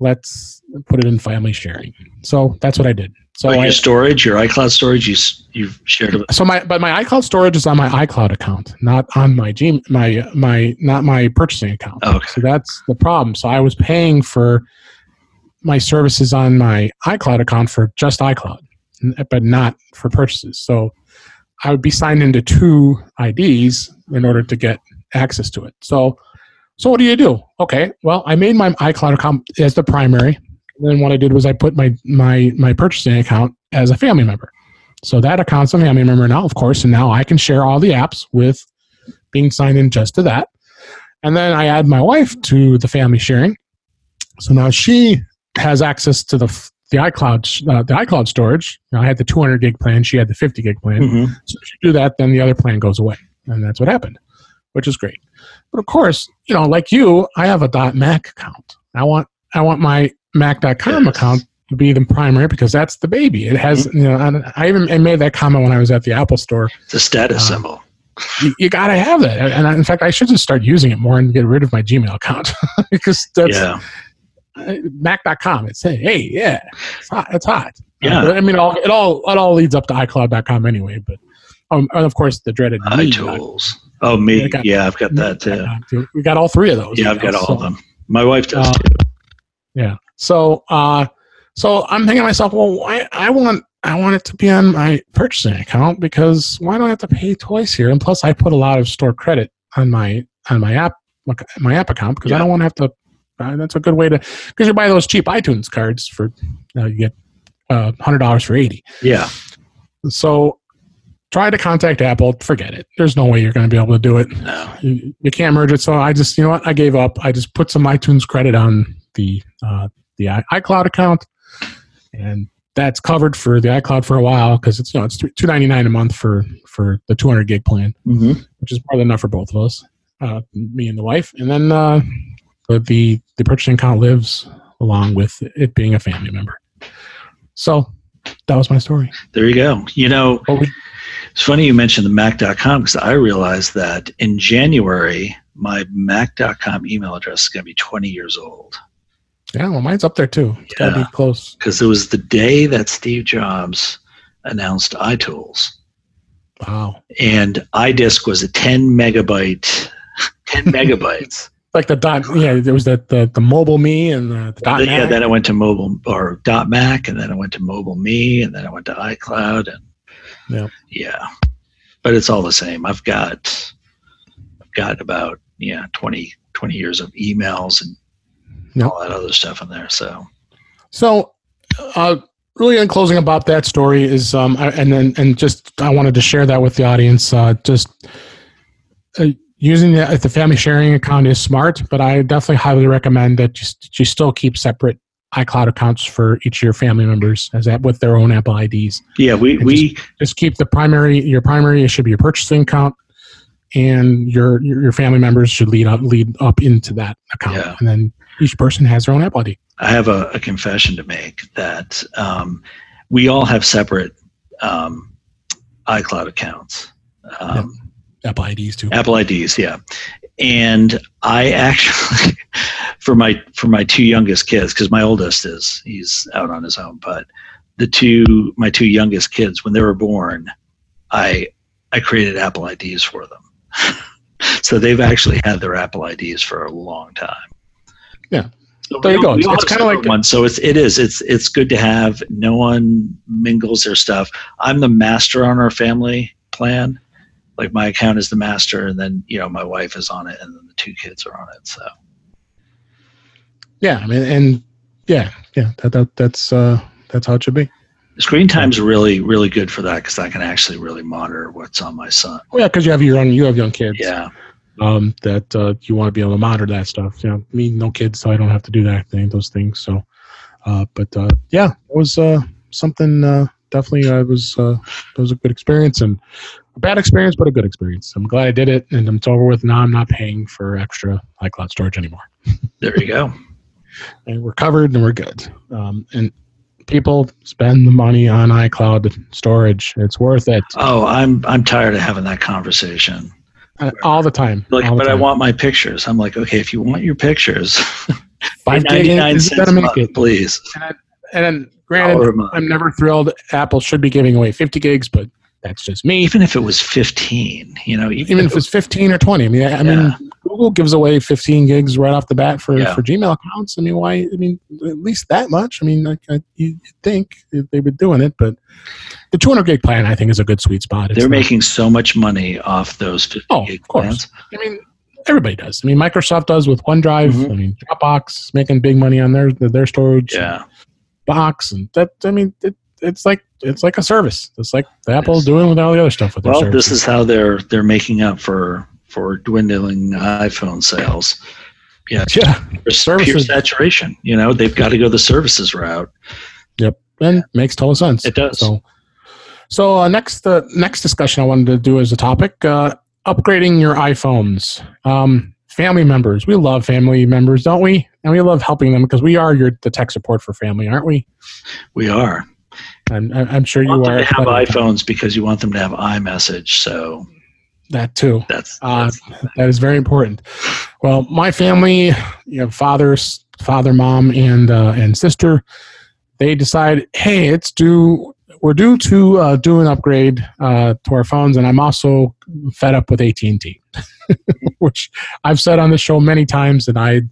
let's put it in family sharing so that's what i did so your storage, your iCloud storage, you you've shared it. So my but my iCloud storage is on my iCloud account, not on my G my my not my purchasing account. okay. So that's the problem. So I was paying for my services on my iCloud account for just iCloud, but not for purchases. So I would be signed into two IDs in order to get access to it. So so what do you do? Okay, well I made my iCloud account as the primary then what I did was I put my my my purchasing account as a family member. So that account's a family member now, of course, and now I can share all the apps with being signed in just to that. And then I add my wife to the family sharing. So now she has access to the the iCloud uh, the iCloud storage. I had the 200 gig plan; she had the 50 gig plan. Mm-hmm. So if you do that, then the other plan goes away, and that's what happened, which is great. But of course, you know, like you, I have a .Mac account. I want I want my Mac.com yes. account to be the primary because that's the baby. It has, mm-hmm. you know, I even I made that comment when I was at the Apple store. It's a status uh, symbol. You, you got to have that. And I, in fact, I should just start using it more and get rid of my Gmail account [LAUGHS] because that's yeah. Mac.com. It's hey, yeah, it's hot. It's hot. Yeah. Uh, I mean, it all, it all it all leads up to iCloud.com anyway. But um, and of course, the dreaded iTools. Oh, me. Got, yeah, I've got that too. We got all three of those. Yeah, I've got all so, of them. My wife does uh, too. Yeah. So, uh, so I'm thinking to myself, well, why I want I want it to be on my purchasing account because why do I have to pay twice here? And plus, I put a lot of store credit on my on my app my app account because yeah. I don't want to have to. Uh, that's a good way to because you buy those cheap iTunes cards for uh, you get uh, hundred dollars for eighty. Yeah. So try to contact Apple. Forget it. There's no way you're going to be able to do it. No. You, you, can't merge it. So I just you know what I gave up. I just put some iTunes credit on the uh, the iCloud account, and that's covered for the iCloud for a while because it's you know it's two ninety nine a month for for the two hundred gig plan, mm-hmm. which is more than enough for both of us, uh, me and the wife, and then uh, the the purchasing account lives along with it being a family member. So that was my story. There you go. You know, we, it's funny you mentioned the Mac.com because I realized that in January my Mac.com email address is going to be 20 years old. Yeah, well, mine's up there too. It's yeah, got to be close. Because it was the day that Steve Jobs announced iTools. Wow. And iDisk was a 10 megabyte, [LAUGHS] 10 megabytes. [LAUGHS] Like the dot, yeah, there was the, the, the MobileMe and the, the dot Yeah, Mac. then it went to mobile or dot Mac, and then it went to MobileMe, and then it went to iCloud, and yeah, yeah. But it's all the same. I've got, I've got about yeah 20, 20 years of emails and yep. all that other stuff in there. So, so uh, really, in closing about that story is, um, I, and then and just I wanted to share that with the audience. Uh, just uh, using the, the family sharing account is smart, but I definitely highly recommend that you, you still keep separate iCloud accounts for each of your family members as that with their own Apple IDs. Yeah, we we just, just, keep the primary your primary it should be your purchasing account, and your your, family members should lead up lead up into that account, Yeah. and then each person has their own Apple ID. I have a, a confession to make that um, we all have separate um, iCloud accounts. Um, Apple IDs too. Apple IDs, yeah. And I actually, [LAUGHS] for my for my two youngest kids, because my oldest is he's out on his own, but the two my two youngest kids, when they were born, I I created Apple IDs for them. [LAUGHS] so they've actually had their Apple IDs for a long time. Yeah. So There you go. It's kinda like- separate ones. So it's it is it's it's good to have. No one mingles their stuff. I'm the master on our family plan like my account is the master and then you know my wife is on it and then the two kids are on it so Yeah, I mean, and yeah, yeah, that, that that's uh, that's how it should be. screen time's really really good for that because i can actually really monitor what's on my son Well, yeah, because you have your own, you have young kids. yeah Um, that uh, you want to be able to monitor that stuff. You know, me no kids, so I don't have to do that thing, those things. So, uh, but uh, yeah, it was uh, something. Uh, definitely, I was uh, it was a good experience and a bad experience, but a good experience. I'm glad I did it, and it's over with. Now I'm not paying for extra iCloud storage anymore. [LAUGHS] there you go and we're covered and we're good. Um, and people spend the money on iCloud storage. It's worth it oh i'm i'm tired of having that conversation uh, all the time. like all the but i want my pictures i'm like okay if you want your pictures [LAUGHS] five gig 99 cents a make month, it. please And then, granted, Dollar a month. I'm never thrilled. Apple should be giving away 50 gigs, but that's just me. even if it was 15 you know even, Even if it's 15 or 20. I mean, I, I mean, Yeah. Google gives away 15 gigs right off the bat for, Yeah. for Gmail accounts. I mean, why? I mean, at least that much. I mean, like, I, you'd think they'd be doing it, but the 200 gig plan, I think, is a good sweet spot. It's they're not- making so much money off those 50 Oh, gig of course. plans I mean, everybody does. I mean, Microsoft does with OneDrive. Mhm. I mean, Dropbox making big money on their their storage. yeah Box and that. I mean, it, it's like it's like a service. It's like Apple's doing with all the other stuff with their well this is how they're they're making up for for dwindling iphone sales yeah yeah, Services. pure saturation. You know, they've got to go the services route. Yep, and makes total sense. It does. So, so uh, next uh, next discussion I wanted to do as a topic: uh, upgrading your iPhones. Um, family members, we love family members, don't we? And we love helping them because we are your the tech support for family, aren't we? We are. I'm, I'm sure You you are. to have iPhones because you want them to have iMessage. So That too. that's, Uh, that's very important. Well, my family, you know, father, father, mom, and uh, and sister, they decide, hey, it's due. We're due to uh, do an upgrade uh, to our phones, and I'm also fed up with AT and T, [LAUGHS] which I've said on the show many times, and I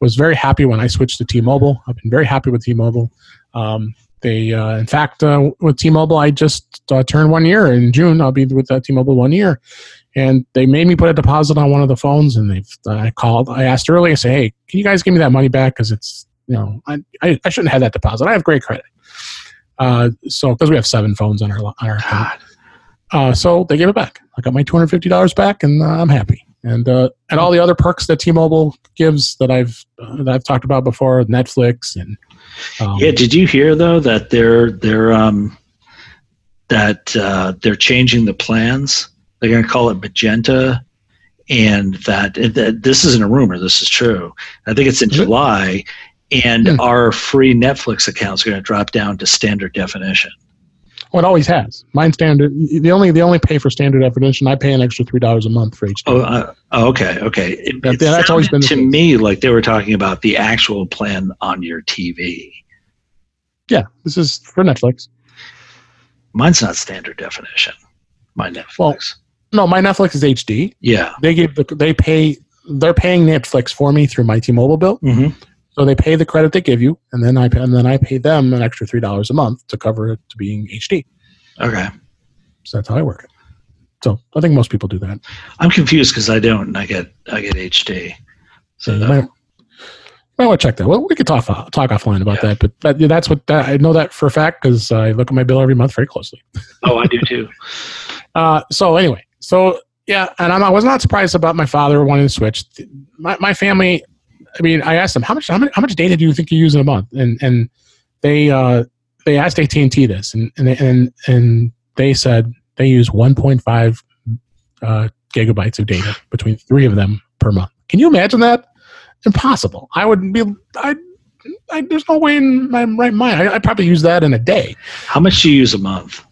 was very happy when I switched to T-Mobile. I've been very happy with T-Mobile. Um, they, uh, in fact, uh, with T-Mobile, I just uh, turned one year in June. I'll be with uh, T-Mobile one year, and they made me put a deposit on one of the phones and they've i called i asked early i said hey can you guys give me that money back? Because it's you know I, I, I shouldn't have that deposit. I have great credit. Uh, so because we have seven phones on our on our account. Uh, so they gave it back. I got my $250 back and uh, i'm happy. And uh, and all the other perks that t-mobile gives that i've uh, that i've talked about before netflix and um, yeah. Did you hear though that they're they're um that uh, they're changing the plans? They're going to call it magenta, and that, that this isn't a rumor. This is true. I think it's in it? July, and Hmm. our free Netflix accounts are going to drop down to standard definition. well, it always has mine standard the only the only pay for standard definition i pay an extra three dollars a month for hd Oh, uh, oh, okay, okay. It, Yeah, it that's always been to case. me like they were talking about the actual plan on your TV. yeah this is for netflix Mine's not standard definition. My Netflix. Well, No, my Netflix is HD. yeah. They give the they pay they're paying Netflix for me through my T-Mobile bill. hmm So they pay the credit they give you, and then I pay, and then I pay them an extra three dollars a month to cover it to being HD. Okay. So that's how I work it. So I think most people do that. I'm confused because I don't, and I get I get HD. So you might, might want to check that. Well, we could talk talk offline about Yeah. that, but that, yeah, that's what that, I know that for a fact because I look at my bill every month very closely. oh, I do too. [LAUGHS] Uh, so anyway, so yeah, and I'm, I was not surprised about my father wanting to switch. My, my family, I mean, I asked them how much how much, how much data do you think you use in a month, and and they uh, they asked AT and T this, and and and and they said they use 1.5 uh, gigabytes of data between three of them per month. Can you imagine that? Impossible. I would be. I. I there's no way in my right mind. I, I probably use that in a day. How much do you use a month?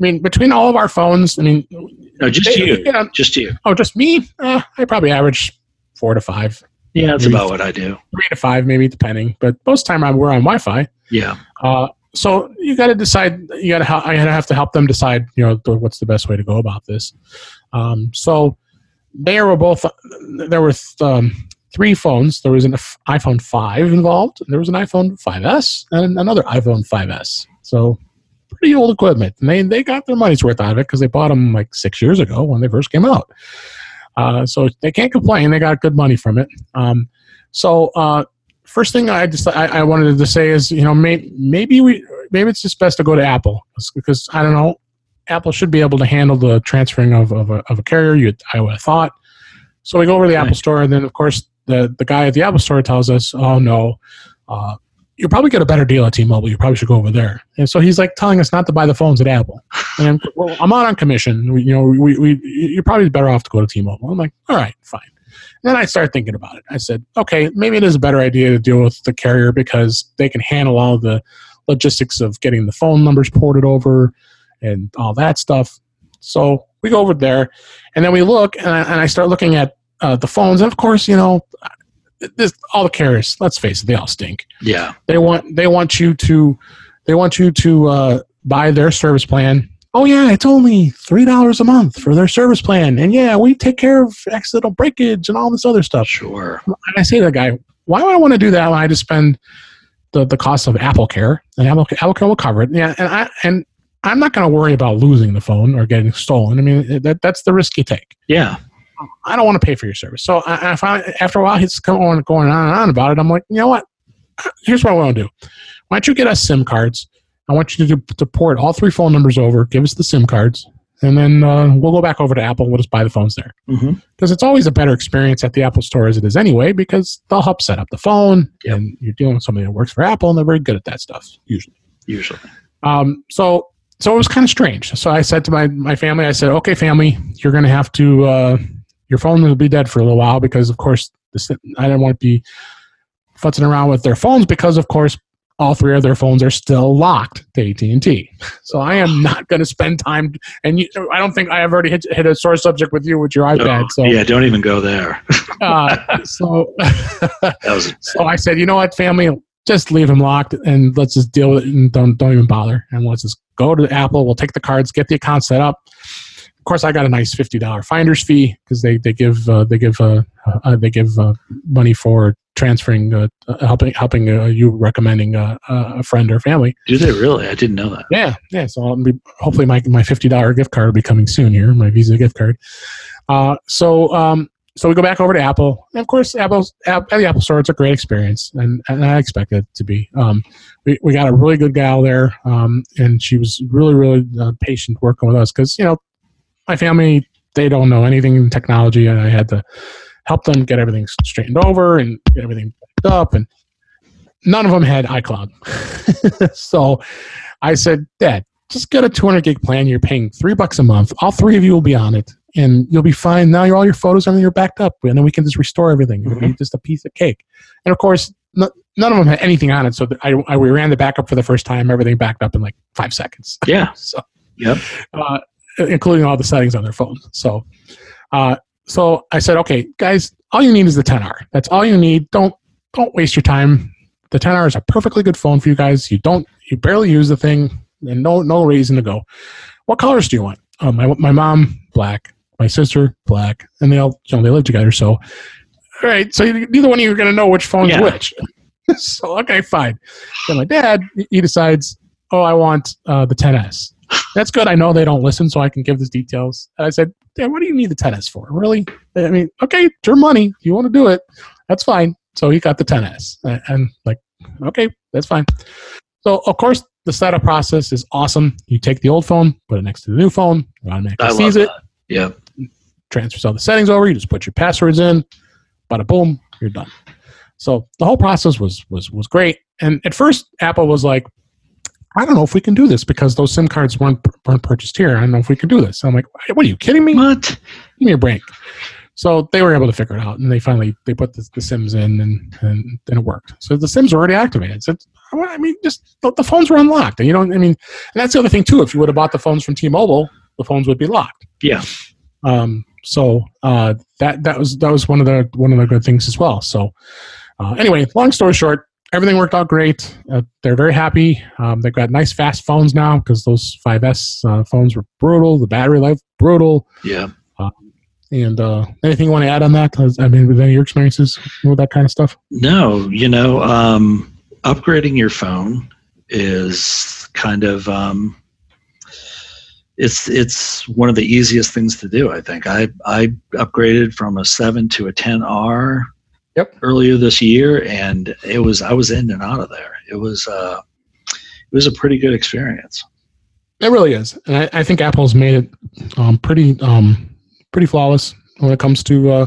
I mean, between all of our phones, I mean, No, just they- you. yeah, Just you. oh, just me. Uh, I probably average four to five, Yeah, that's about what I do. three to five, maybe depending. But most time I'm we're on Wi-Fi. Yeah. Uh, so you got to decide. You got to. I gotta have to help them decide. You know, th- what's the best way to go about this. Um, so they were both. There were um, three phones. There was an iPhone five involved. There was an iPhone 5s and another iPhone 5s. So pretty old equipment, and they they got their money's worth out of it because they bought them like six years ago when they first came out. Uh, so they can't complain. They got good money from it. Um, so uh, first thing I just I, I wanted to say is you know may, maybe we maybe it's just best to go to Apple because I don't know Apple should be able to handle the transferring of of a, of a carrier. You I would have thought. So we go over to the Right. Apple Store, and then of course the the guy at the Apple Store tells us, "Oh no, uh, you'll probably get a better deal at T-Mobile. You probably should go over there." And so he's like telling us not to buy the phones at Apple. And well, I'm not on commission. We, you know, we, we you're probably better off to go to T-Mobile. I'm like, all right, fine. Then I started thinking about it. I said, okay, maybe it is a better idea to deal with the carrier because they can handle all the logistics of getting the phone numbers ported over and all that stuff. So we go over there, and then we look, and I, and I start looking at uh, the phones, and of course, you know, this, all the carriers. Let's face it, they all stink. Yeah. They want they want you to they want you to uh, buy their service plan. Oh yeah, it's only three dollars a month for their service plan, and yeah, we take care of accidental breakage and all this other stuff. Sure. And I say to the guy, why would I want to do that when I just spend the, the cost of Apple Care and Apple, Apple Care will cover it? Yeah, and I and I'm not going to worry about losing the phone or getting stolen. I mean, that that's the risk you take. Yeah. I don't want to pay for your service. So I, I finally, after a while, he's going on, going on and on about it. I'm like, you know what? Here's what I want to do. Why don't you get us SIM cards? I want you to, do, to port all three phone numbers over. Give us the SIM cards, and then uh, we'll go back over to Apple. We'll just buy the phones there because it's always a better experience at the Apple Store as it is anyway. Because they'll help set up the phone, Yep. and you're dealing with somebody that works for Apple, and they're very good at that stuff usually. Usually. Um, so so it was kind of strange. So I said to my my family, I said, "Okay, family, you're going to have to uh, your phone will be dead for a little while because, of course, this, I didn't want to be futzing around with their phones because, of course." All three of their phones are still locked to AT and T, [LAUGHS] so I am not going to spend time. And you, I don't think I have already hit, hit a sore subject with you with your iPad. No, so, yeah. Don't even go there. [LAUGHS] uh, so [LAUGHS] was. so I said, you know what, family, just leave them locked and let's just deal with it and don't don't even bother. And let's just go to Apple. We'll take the cards, get the account set up. Of course, I got a nice fifty dollar finder's fee because they they give uh, they give uh, uh, they give uh, money for transferring uh, uh, helping helping uh, you recommending a friend or family. Do they really? I didn't know that. Yeah, yeah. So I'll be, hopefully my my fifty dollar gift card will be coming soon here, my Visa gift card. Uh, so um, so we go back over to Apple, and of course, Apple's app, at the Apple Store. It's a great experience, and, and I expect it to be. Um, we we got a really good gal there, um, and she was really really uh, patient working with us because you know my family they don't know anything in technology, and I had to help them get everything straightened over and get everything backed up, and none of them had iCloud. [LAUGHS] so I said, Dad, just get a 200 gig plan. You're paying three bucks a month. All three of you will be on it, and you'll be fine. Now, your all your photos, everything are backed up, and then we can just restore everything. It'll be just a piece of cake. And of course, no, none of them had anything on it. So I, I we ran the backup for the first time. Everything backed up in like five seconds. Yeah. [LAUGHS] So Yep. uh, including all the settings on their phone. So, uh, so I said, okay, guys, all you need is the 10R. That's all you need. Don't don't waste your time. The 10R is a perfectly good phone for you guys. You don't you barely use the thing, and no no reason to go. What colors do you want? Uh, my my mom black, my sister black, and they all you know they live together. So, all right, so neither one of you are going to know which phone's Yeah. which. [LAUGHS] so okay, fine. Then my dad he decides, oh, I want uh, the 10s. That's good. I know they don't listen, so I can give these details. And I said, Dad, what do you need the 10s for? Really? I mean, okay, it's your money. You want to do it? That's fine. So he got the 10s, and, like, okay, that's fine. So of course, the setup process is awesome. You take the old phone, put it next to the new phone, it automatically I sees it that. Yep. transfers all the settings over. You just put your passwords in, bada boom, you're done. So the whole process was was was great. And at first, Apple was like, I don't know if we can do this because those SIM cards weren't weren't purchased here. I don't know if we can do this. I'm like, what are you kidding me? What? Give me a break. So they were able to figure it out, and they finally they put the, the Sims in, and and then it worked. So the Sims were already activated. So I mean, just the, the phones were unlocked, and you don't. I mean, and that's the other thing too. If you would have bought the phones from T-Mobile, the phones would be locked. Yeah. Um, so uh, that that was that was one of the one of the good things as well. So uh, anyway, long story short, everything worked out great. Uh, they're very happy. Um, they've got nice fast phones now because those 5S uh, phones were brutal. The battery life brutal. Yeah. And uh, anything you want to add on that? I mean, with any of your experiences with that kind of stuff? No, you know, um, upgrading your phone is kind of um, it's it's one of the easiest things to do. I think I I upgraded from a seven to a 10R. Yep. Earlier this year, and it was I was in and out of there. It was uh, it was a pretty good experience. It really is, and I, I think Apple's made it um, pretty um, pretty flawless when it comes to uh,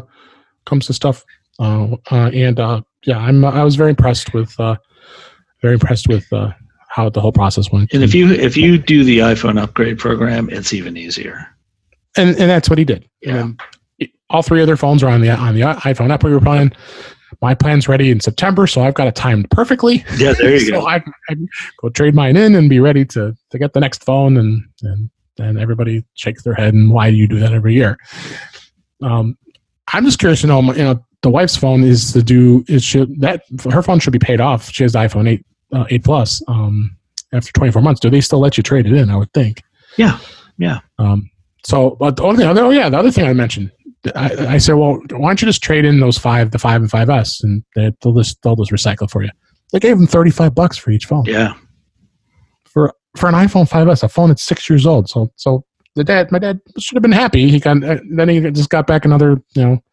comes to stuff. Uh, uh, and uh, yeah, I'm I was very impressed with uh, very impressed with uh, how the whole process went. And if you if you do the iPhone upgrade program, it's even easier. and and that's what he did. Yeah. And all three other phones are on the on the iPhone app we were playing. My plan's ready in September, so I've got it timed perfectly. Yeah, there you [LAUGHS] so go. I, I go trade mine in and be ready to to get the next phone, and and and everybody shakes their head. And why do you do that every year? Um, I'm just curious to know. You know, the wife's phone is to do is should that her phone should be paid off. She has the iPhone eight uh, eight plus. Um, after 24 months, do they still let you trade it in? I would think. Yeah, yeah. Um, so, but the only thing, oh yeah, the other thing I mentioned, I, I said, well, why don't you just trade in those five, the five and five S, and they, they'll just they'll just recycle for you. They gave them thirty five bucks for each phone Yeah. for for an iPhone 5s, a phone that's six years old. So, so the dad, my dad should have been happy. He got uh, then he just got back another, you know,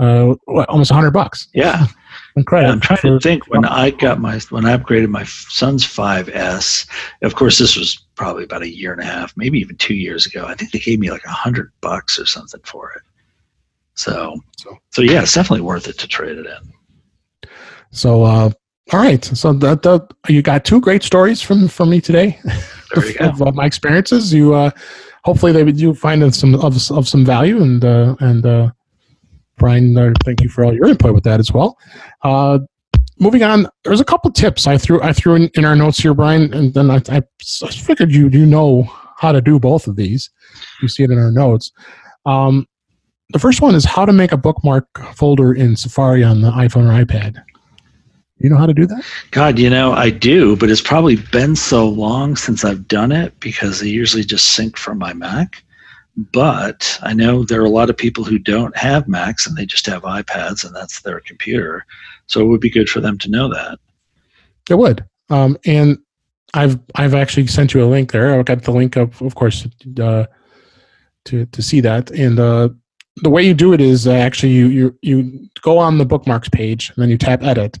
uh, what, almost hundred bucks Yeah. [LAUGHS] in credit. Yeah, I'm trying to think when I got my when I upgraded my son's 5S. Of course, this was probably about a year and a half, maybe even two years ago. I think they gave me like a hundred bucks or something for it. So, So- so yeah, it's definitely worth it to trade it in. So, uh, all right. So that, that you got two great stories from from me today. [LAUGHS] Go. of uh, my experiences. You uh, hopefully they would you find some of, of some value and uh, and uh, Brian, uh, thank you for all your input with that as well. Uh, moving on, there's a couple tips I threw I threw in, in our notes here, Brian, and then I, I, I figured you you know how to do both of these. You see it in our notes. Um, the first one is how to make a bookmark folder in Safari on the iPhone or iPad. You know how to do that? God, you know, I do, but it's probably been so long since I've done it because they usually just sync from my Mac. But I know there are a lot of people who don't have Macs and they just have iPads and that's their computer. So it would be good for them to know that. It would. Um, and I've I've actually sent you a link there. I've got the link up, of course, uh, to to see that. And uh, the way you do it is uh, actually you you you go on the bookmarks page, and then you tap edit,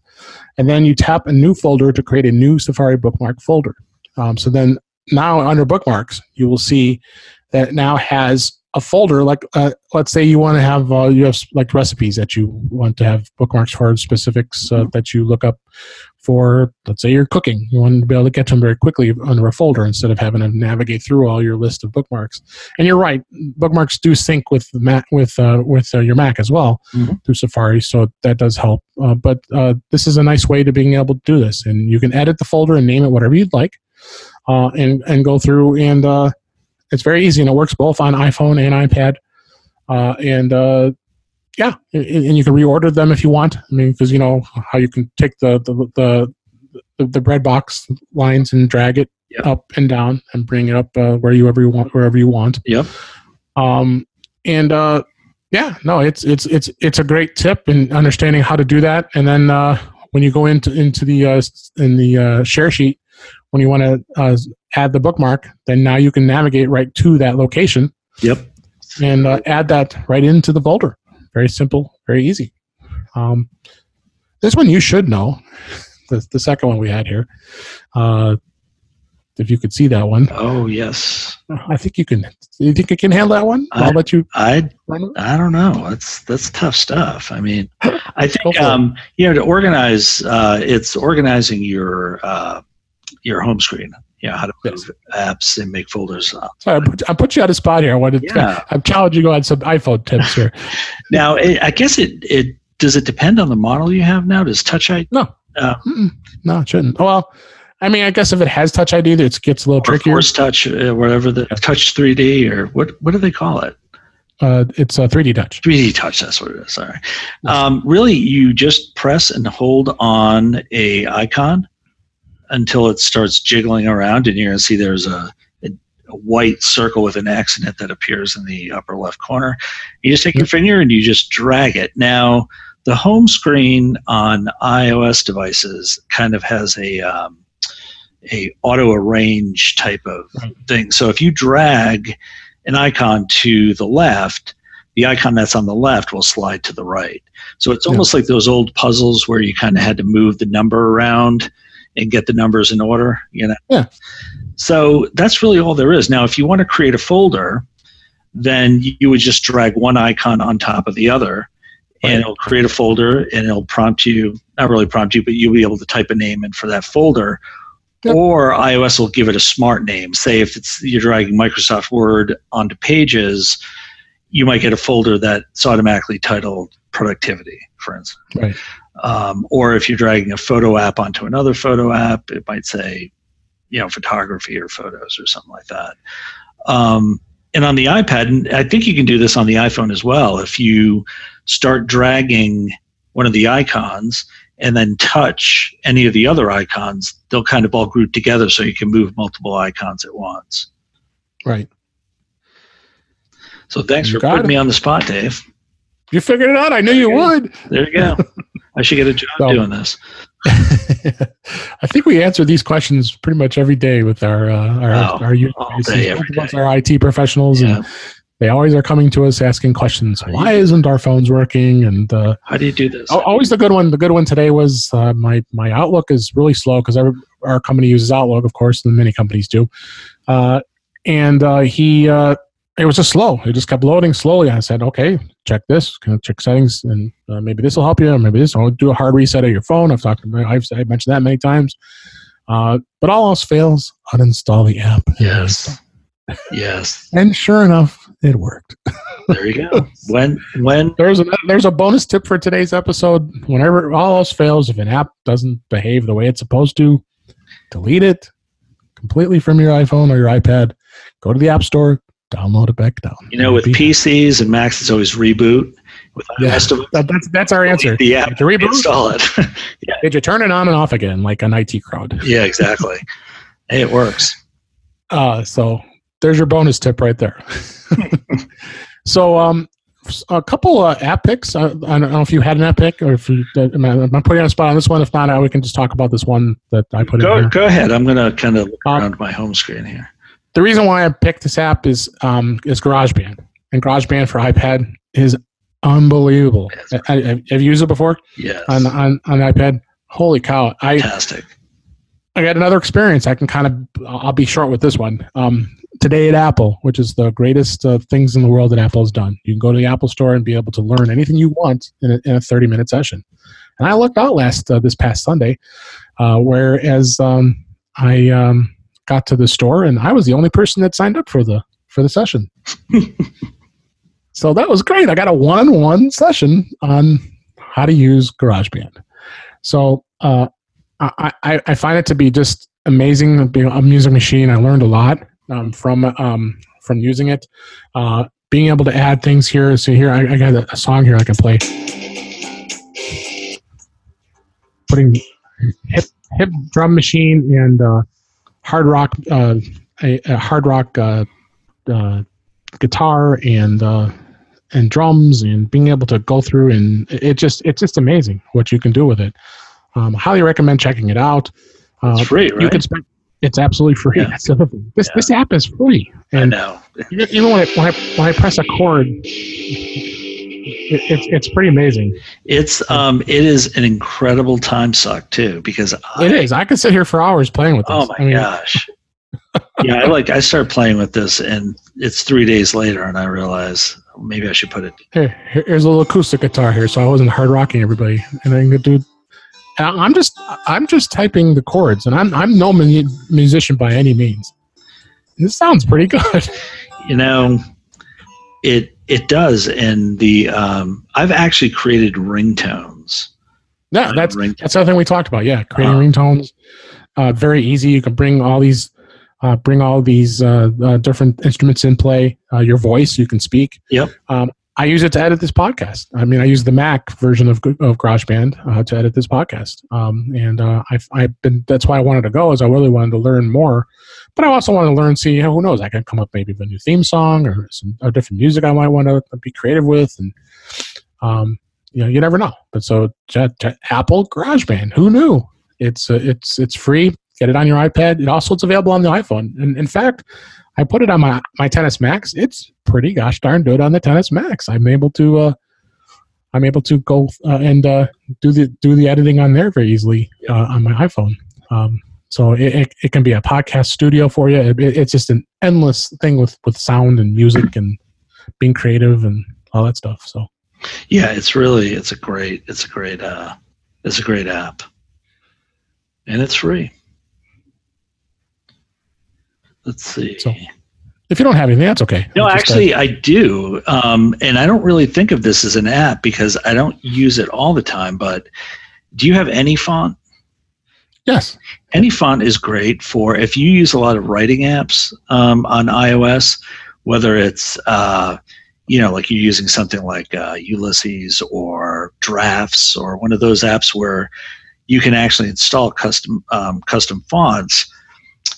and then you tap a new folder to create a new Safari bookmark folder. Um, so then now under bookmarks, you will see that now has a folder like uh, let's say you want to have uh, you have like recipes that you want to have bookmarks for specifics uh, that you look up for let's say you're cooking you want to be able to get to them very quickly under a folder instead of having to navigate through all your list of bookmarks and you're right bookmarks do sync with mac with uh, with uh, your mac as well Mhm. through safari so that does help uh, but uh, this is a nice way to being able to do this and you can edit the folder and name it whatever you'd like uh, and and go through and uh, it's very easy and it works both on iphone and ipad uh, and uh, yeah, and, and you can reorder them if you want. I mean, because you know how you can take the the the, the, bread box lines and drag it Yep. up and down and bring it up uh, wherever you want, wherever you want. Yep. Um, and uh, yeah, no, it's it's it's it's a great tip in understanding how to do that. And then uh, when you go into into the uh, in the uh, share sheet, when you want to uh, add the bookmark, then now you can navigate right to that location Yep. and uh, add that right into the folder. Very simple, very easy. Um, this one you should know. [LAUGHS] The, the second one we had here. Uh, if you could see that one, Oh yes. I think you can. Do you think you can handle that one? I- I'll let you. I I don't know. That's that's tough stuff. I mean, [COUGHS] I think um, you know to organize. Uh, it's organizing your uh, your home screen. You know how to move apps and make folders. Sorry, I put, I put you on the spot here. I wanted Yeah. [LAUGHS] I'm challenging you on some iPhone tips here. [LAUGHS] Now, it, I guess it it does it depend on the model you have now. Does Touch ID No. Uh, no, it shouldn't. Well, I mean, I guess if it has Touch ID, it gets a little or trickier. Force Touch, uh, whatever the Touch 3D or what what do they call it? Uh, it's a 3D Touch. 3D touch, that's what it is. Sorry. Um, really, you just press and hold on a icon until it starts jiggling around, and you're going to see there's a, a, white circle with an X in it that appears in the upper left corner. You just take your finger and you just drag it. Now, the home screen on iOS devices kind of has a um, a auto arrange type of thing. So if you drag an icon to the left, the icon that's on the left will slide to the right. So it's Yeah. almost like those old puzzles where you kind of had to move the number around and get the numbers in order, you know. Yeah. So that's really all there is. Now, if you want to create a folder, then you would just drag one icon on top of the other and it'll create a folder and it'll prompt you, not really prompt you, but you'll be able to type a name in for that folder. Yep. Or iOS will give it a smart name. Say if it's you're dragging Microsoft Word onto pages, you might get a folder that's automatically titled productivity, for instance. Right. Um, or if you're dragging a photo app onto another photo app, it might say, you know, photography or photos or something like that. Um, and on the iPad, and I think you can do this on the iPhone as well. If you start dragging one of the icons and then touch any of the other icons, they'll kind of all group together so you can move multiple icons at once. Right. So thanks You for putting it. me on the spot, Dave. You figured it out. I knew you would. There you go. [LAUGHS] I should get a job So- doing this. [LAUGHS] I think we answer these questions pretty much every day with our uh, our Oh, our base. day, Both every of us day. are IT professionals, Yeah. and they always are coming to us asking questions. Why isn't our phones working? And uh, How do you do this? always the good one. The good one today was uh, my my Outlook is really slow because our, our company uses Outlook, of course, and many companies do. Uh, and uh, he uh, it was just slow. It just kept loading slowly. I said, okay, check this, kind of check settings, and uh, maybe this will help you. Or maybe this will do a hard reset of your phone. I've talked about, I've, I've mentioned that many times. Uh, but all else fails, uninstall the app. Yes. [LAUGHS] Yes. And sure enough, it worked. [LAUGHS] There you go. When when There's a there's a bonus tip for today's episode. Whenever all else fails, if an app doesn't behave the way it's supposed to, delete it completely from your iPhone or your iPad. Go to the App Store, download it back down. you know with PCs and Macs it's always reboot. With Yeah. iOS that's that's our answer. app To reboot? install it. [LAUGHS] Did you turn it on and off again like an IT crowd? yeah, exactly. Hey, it works. Uh, so there's your bonus tip right there. [LAUGHS] so um, a couple uh, app picks. I, I don't know if you had an app pick or if you. Am I am I putting on a spot on this one? If not, we can just talk about this one that I put in Go here. go ahead. I'm gonna kind of look Um, around my home screen here. The reason why I picked this app is um, is GarageBand, and GarageBand for iPad is unbelievable. Yes. I, I, have you used it before Yes. on on on iPad? Holy cow! I Fantastic. I got another experience. I can kind of, I'll be short with this one. Um, today at Apple, which is the greatest uh, things in the world that Apple has done. You can go to the Apple Store and be able to learn anything you want in a, in a 30 minute session. And I looked out last, uh, this past Sunday, uh, whereas um, I um, got to the store and I was the only person that signed up for the, for the session. [LAUGHS] so that was great. I got a one on one session on how to use GarageBand. So, uh, I, I, I find it to be just amazing being a music machine. I learned a lot um, from um, from using it. Uh, being able to add things here. So here I, I got a, a song here I can play. Putting hip hip drum machine and uh, hard rock uh, a, a hard rock uh, uh, guitar and uh, and drums and being able to go through and it just it's just amazing what you can do with it. Um, highly recommend checking it out. Uh, It's free, right? You can spend. It's absolutely free. Yeah. That's the other thing. This Yeah. this app is free, I know. even even when I, when I when I press a chord, it, it's it's pretty amazing. It's um it is an incredible time suck too because I, It is. I could sit here for hours playing with this. Oh my I mean, gosh. [LAUGHS] yeah, I like I start playing with this and it's three days later and I realize maybe I should put it Here, here- here's a little acoustic guitar here, so I wasn't hard rocking everybody, and I can do I'm just I'm just typing the chords, and I'm I'm no mu- musician by any means. This sounds pretty good. You know, it it does, and the um, I've actually created ringtones. Yeah, that's Ring- that's the other thing we talked about. Yeah, creating Uh, ringtones, uh, very easy. You can bring all these, uh, bring all these uh, uh, different instruments in play. Uh, your voice, you can speak. Yep. Um, I use it to edit this podcast. I mean, I use the Mac version of of GarageBand uh, to edit this podcast. Um, and uh, I've I've been that's why I wanted to go is I really wanted to learn more, but I also want to learn. See, who knows? I can come up maybe with a new theme song or some or different music I might want to be creative with, and um, you know, you never know. But so Apple GarageBand, who knew? It's uh, it's it's free. Get it on your iPad. It also it's available on the iPhone. And in fact, I put it on my my 10s Max. It's pretty gosh darn good on the 10s Max. I'm able to uh, I'm able to go uh, and uh, do the do the editing on there very easily uh, on my iPhone. Um, so it, it, it can be a podcast studio for you. It, it's just an endless thing with with sound and music and being creative and all that stuff. So Yeah, it's really it's a great it's a great uh it's a great app. And it's free. Let's see. So, if you don't have anything, that's okay. no, uh, actually I do. Um and I don't really think of this as an app because I don't use it all the time, but do you have AnyFont? yes. AnyFont is great for if you use a lot of writing apps um, on iOS, whether it's uh, you know like you're using something like uh, Ulysses or Drafts or one of those apps where you can actually install custom um, custom fonts.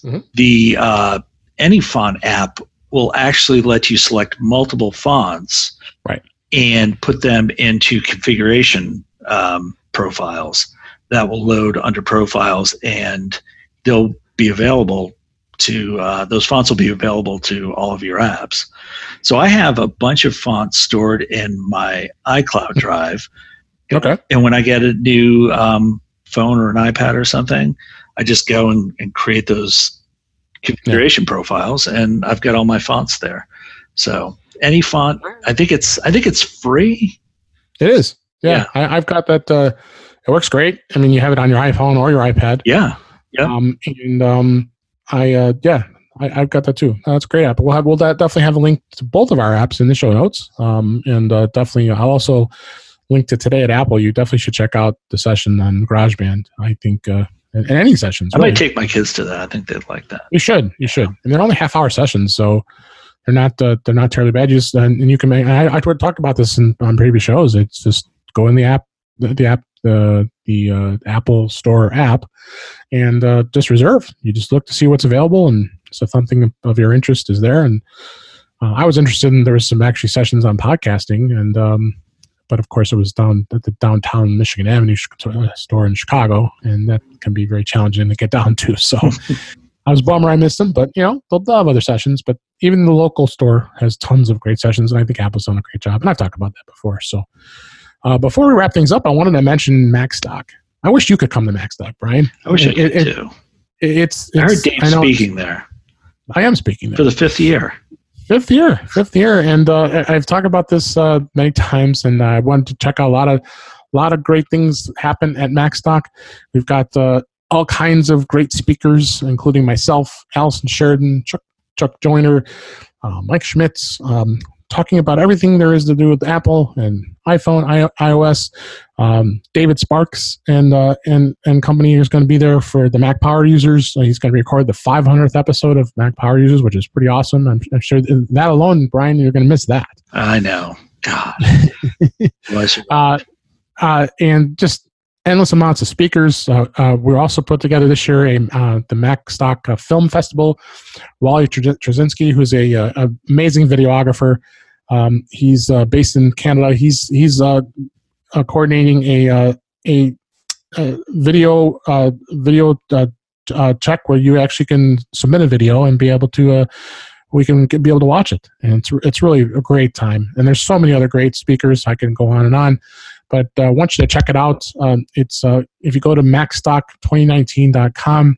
Mhm. The uh, AnyFont app will actually let you select multiple fonts, Right. and put them into configuration um, profiles that will load under profiles and they'll be available to uh, those fonts will be available to all of your apps so i have a bunch of fonts stored in my icloud [LAUGHS] drive Okay. and when i get a new um, phone or an ipad or something i just go and, and create those configuration profiles and i've got all my fonts there so any font i think it's i think it's free It is. Yeah, I, I've got that. Uh, it works great. I mean, you have it on your iPhone or your iPad. yeah Yeah. Um, and um, I uh, yeah, I, I've got that too. That's a great app. We'll have we'll definitely have a link to both of our apps in the show notes. Um, and uh, definitely I'll also link to today at Apple. You definitely should check out the session on GarageBand. I think uh, and, and any sessions. i really. might take my kids to that i think they'd like that You should. You should. And they're only half hour sessions, so they're not uh, they're not terribly bad. You just and, and you can make. I, I talked about this in, on previous shows. It's just go in the app, the, the app, the the uh, Apple Store app, and uh, just reserve. You just look to see what's available, and so if something of your interest is there. And uh, I was interested in there was some actually sessions on podcasting, and um, but of course it was down at the downtown Michigan Avenue uh, store in Chicago, and that can be very challenging to get [LAUGHS] down to. So. [LAUGHS] I was bummer I missed them, but you know they'll, they'll have other sessions. But even the local store has tons of great sessions, and I think Apple's done a great job. And I've talked about that before. So uh, before we wrap things up, I wanted to mention MacStock. I wish you could come to MacStock, Brian. i wish i It- could it- too It's, I heard Dave I know- speaking there I am speaking there. for the fifth year. Fifth year, fifth year, and uh, I've talked about this uh, many times, and I wanted to check out a lot of, lot of great things happen at MacStock. We've got uh, all kinds of great speakers, including myself, Allison Sheridan, Chuck, Chuck Joiner, uh, Mike Schmitz, um, talking about everything there is to do with Apple and iPhone, I- iOS. Um, David Sparks and uh, and and company is going to be there for the Mac Power users. So he's going to record the 500th episode of Mac Power users, which is pretty awesome. I'm, I'm sure that alone, Brian, you're going to miss that. I know. God. [LAUGHS] Uh, uh, and just endless amounts of speakers. Uh, uh, we also put together this year a uh, the Mac Stock uh, Film Festival. Wally Cherwinski, who's a, uh, a amazing videographer, um, he's uh, based in Canada. He's he's uh, uh, coordinating a uh, a, a video uh, video uh, uh, check where you actually can submit a video and be able to. Uh, we can be able to watch it, and it's it's really a great time. And there's so many other great speakers. I can go on and on but uh, I want you to check it out. Um, it's uh, if you go to macstock2019.com,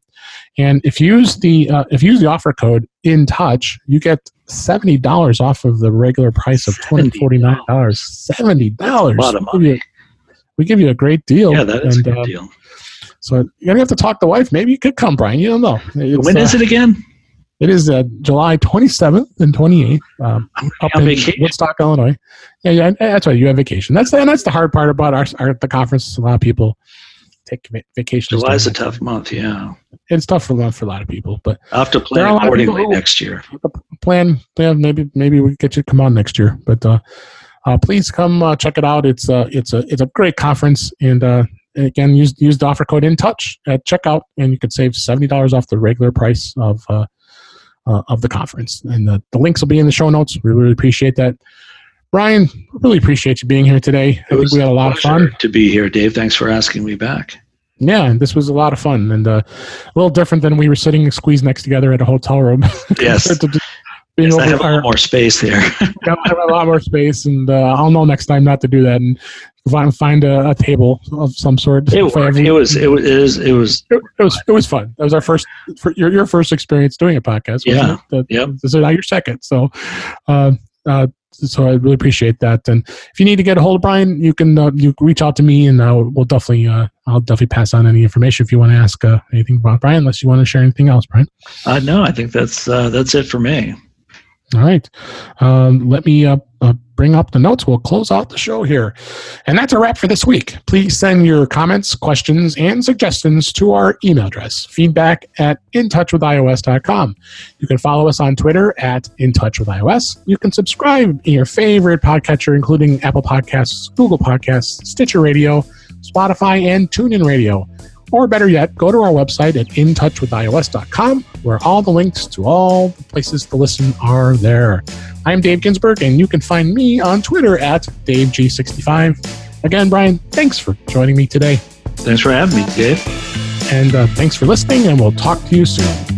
and if you use the uh, if you use the offer code in touch, you get seventy dollars off of the regular price of twenty forty nine dollars. Seventy dollars. That's a lot of money. we give you a great deal. Yeah, that is and, a good deal. So you're gonna have to talk to wife. Maybe you could come, Brian. You don't know. It's, when is it again? It is uh, July 27th and 28th um, up in vacation. Woodstock, Illinois. Yeah, yeah, that's right. You have vacation. That's the, and that's the hard part about our, our the conference. A lot of people take vacation. July is a tough month. Yeah, it's tough for month for a lot of people. But I have to plan accordingly next year. Plan, plan. Maybe maybe we get you to come on next year. But uh, uh, please come uh, check it out. It's uh, it's a it's a great conference, and uh, again, use use the offer code in touch at checkout, and you could save seventy dollars off the regular price of uh, uh, of the conference. And the, the links will be in the show notes. We really appreciate that. Brian, really appreciate you being here today. I think we had a lot of fun to be here, Dave. Thanks for asking me back. Yeah, this was a lot of fun and uh, a little different than we were sitting squeezed next together at a hotel room. [LAUGHS] Yes. being yes, I have a lot more space there. [LAUGHS] I have a lot more space, and uh, I'll know next time not to do that and find find a, a table of some sort. It, it was it was it was it was it, it, was it was fun. That was our first your your first experience doing a podcast. Yeah, yeah. This is now your second. So, uh, uh, so I really appreciate that. And if you need to get a hold of Brian, you can uh, you reach out to me, and uh, we'll definitely uh, I'll definitely pass on any information if you want to ask uh, anything about Brian. Unless you want to share anything else, Brian. Uh, no, I think that's uh, that's it for me. All right. Um, let me uh, uh, bring up the notes. We'll close out the show here. And that's a wrap for this week. Please send your comments, questions, and suggestions to our email address, feedback at intouchwithios.com. You can follow us on Twitter at intouchwithios. You can subscribe in your favorite podcatcher, including Apple Podcasts, Google Podcasts, Stitcher Radio, Spotify, and TuneIn Radio. Or better yet, go to our website at intouchwithios.com where all the links to all the places to listen are there. I'm Dave Ginsburg, and you can find me on Twitter at DaveG65. Again, Brian, thanks for joining me today. Thanks for having me, Dave. And uh, thanks for listening, and we'll talk to you soon.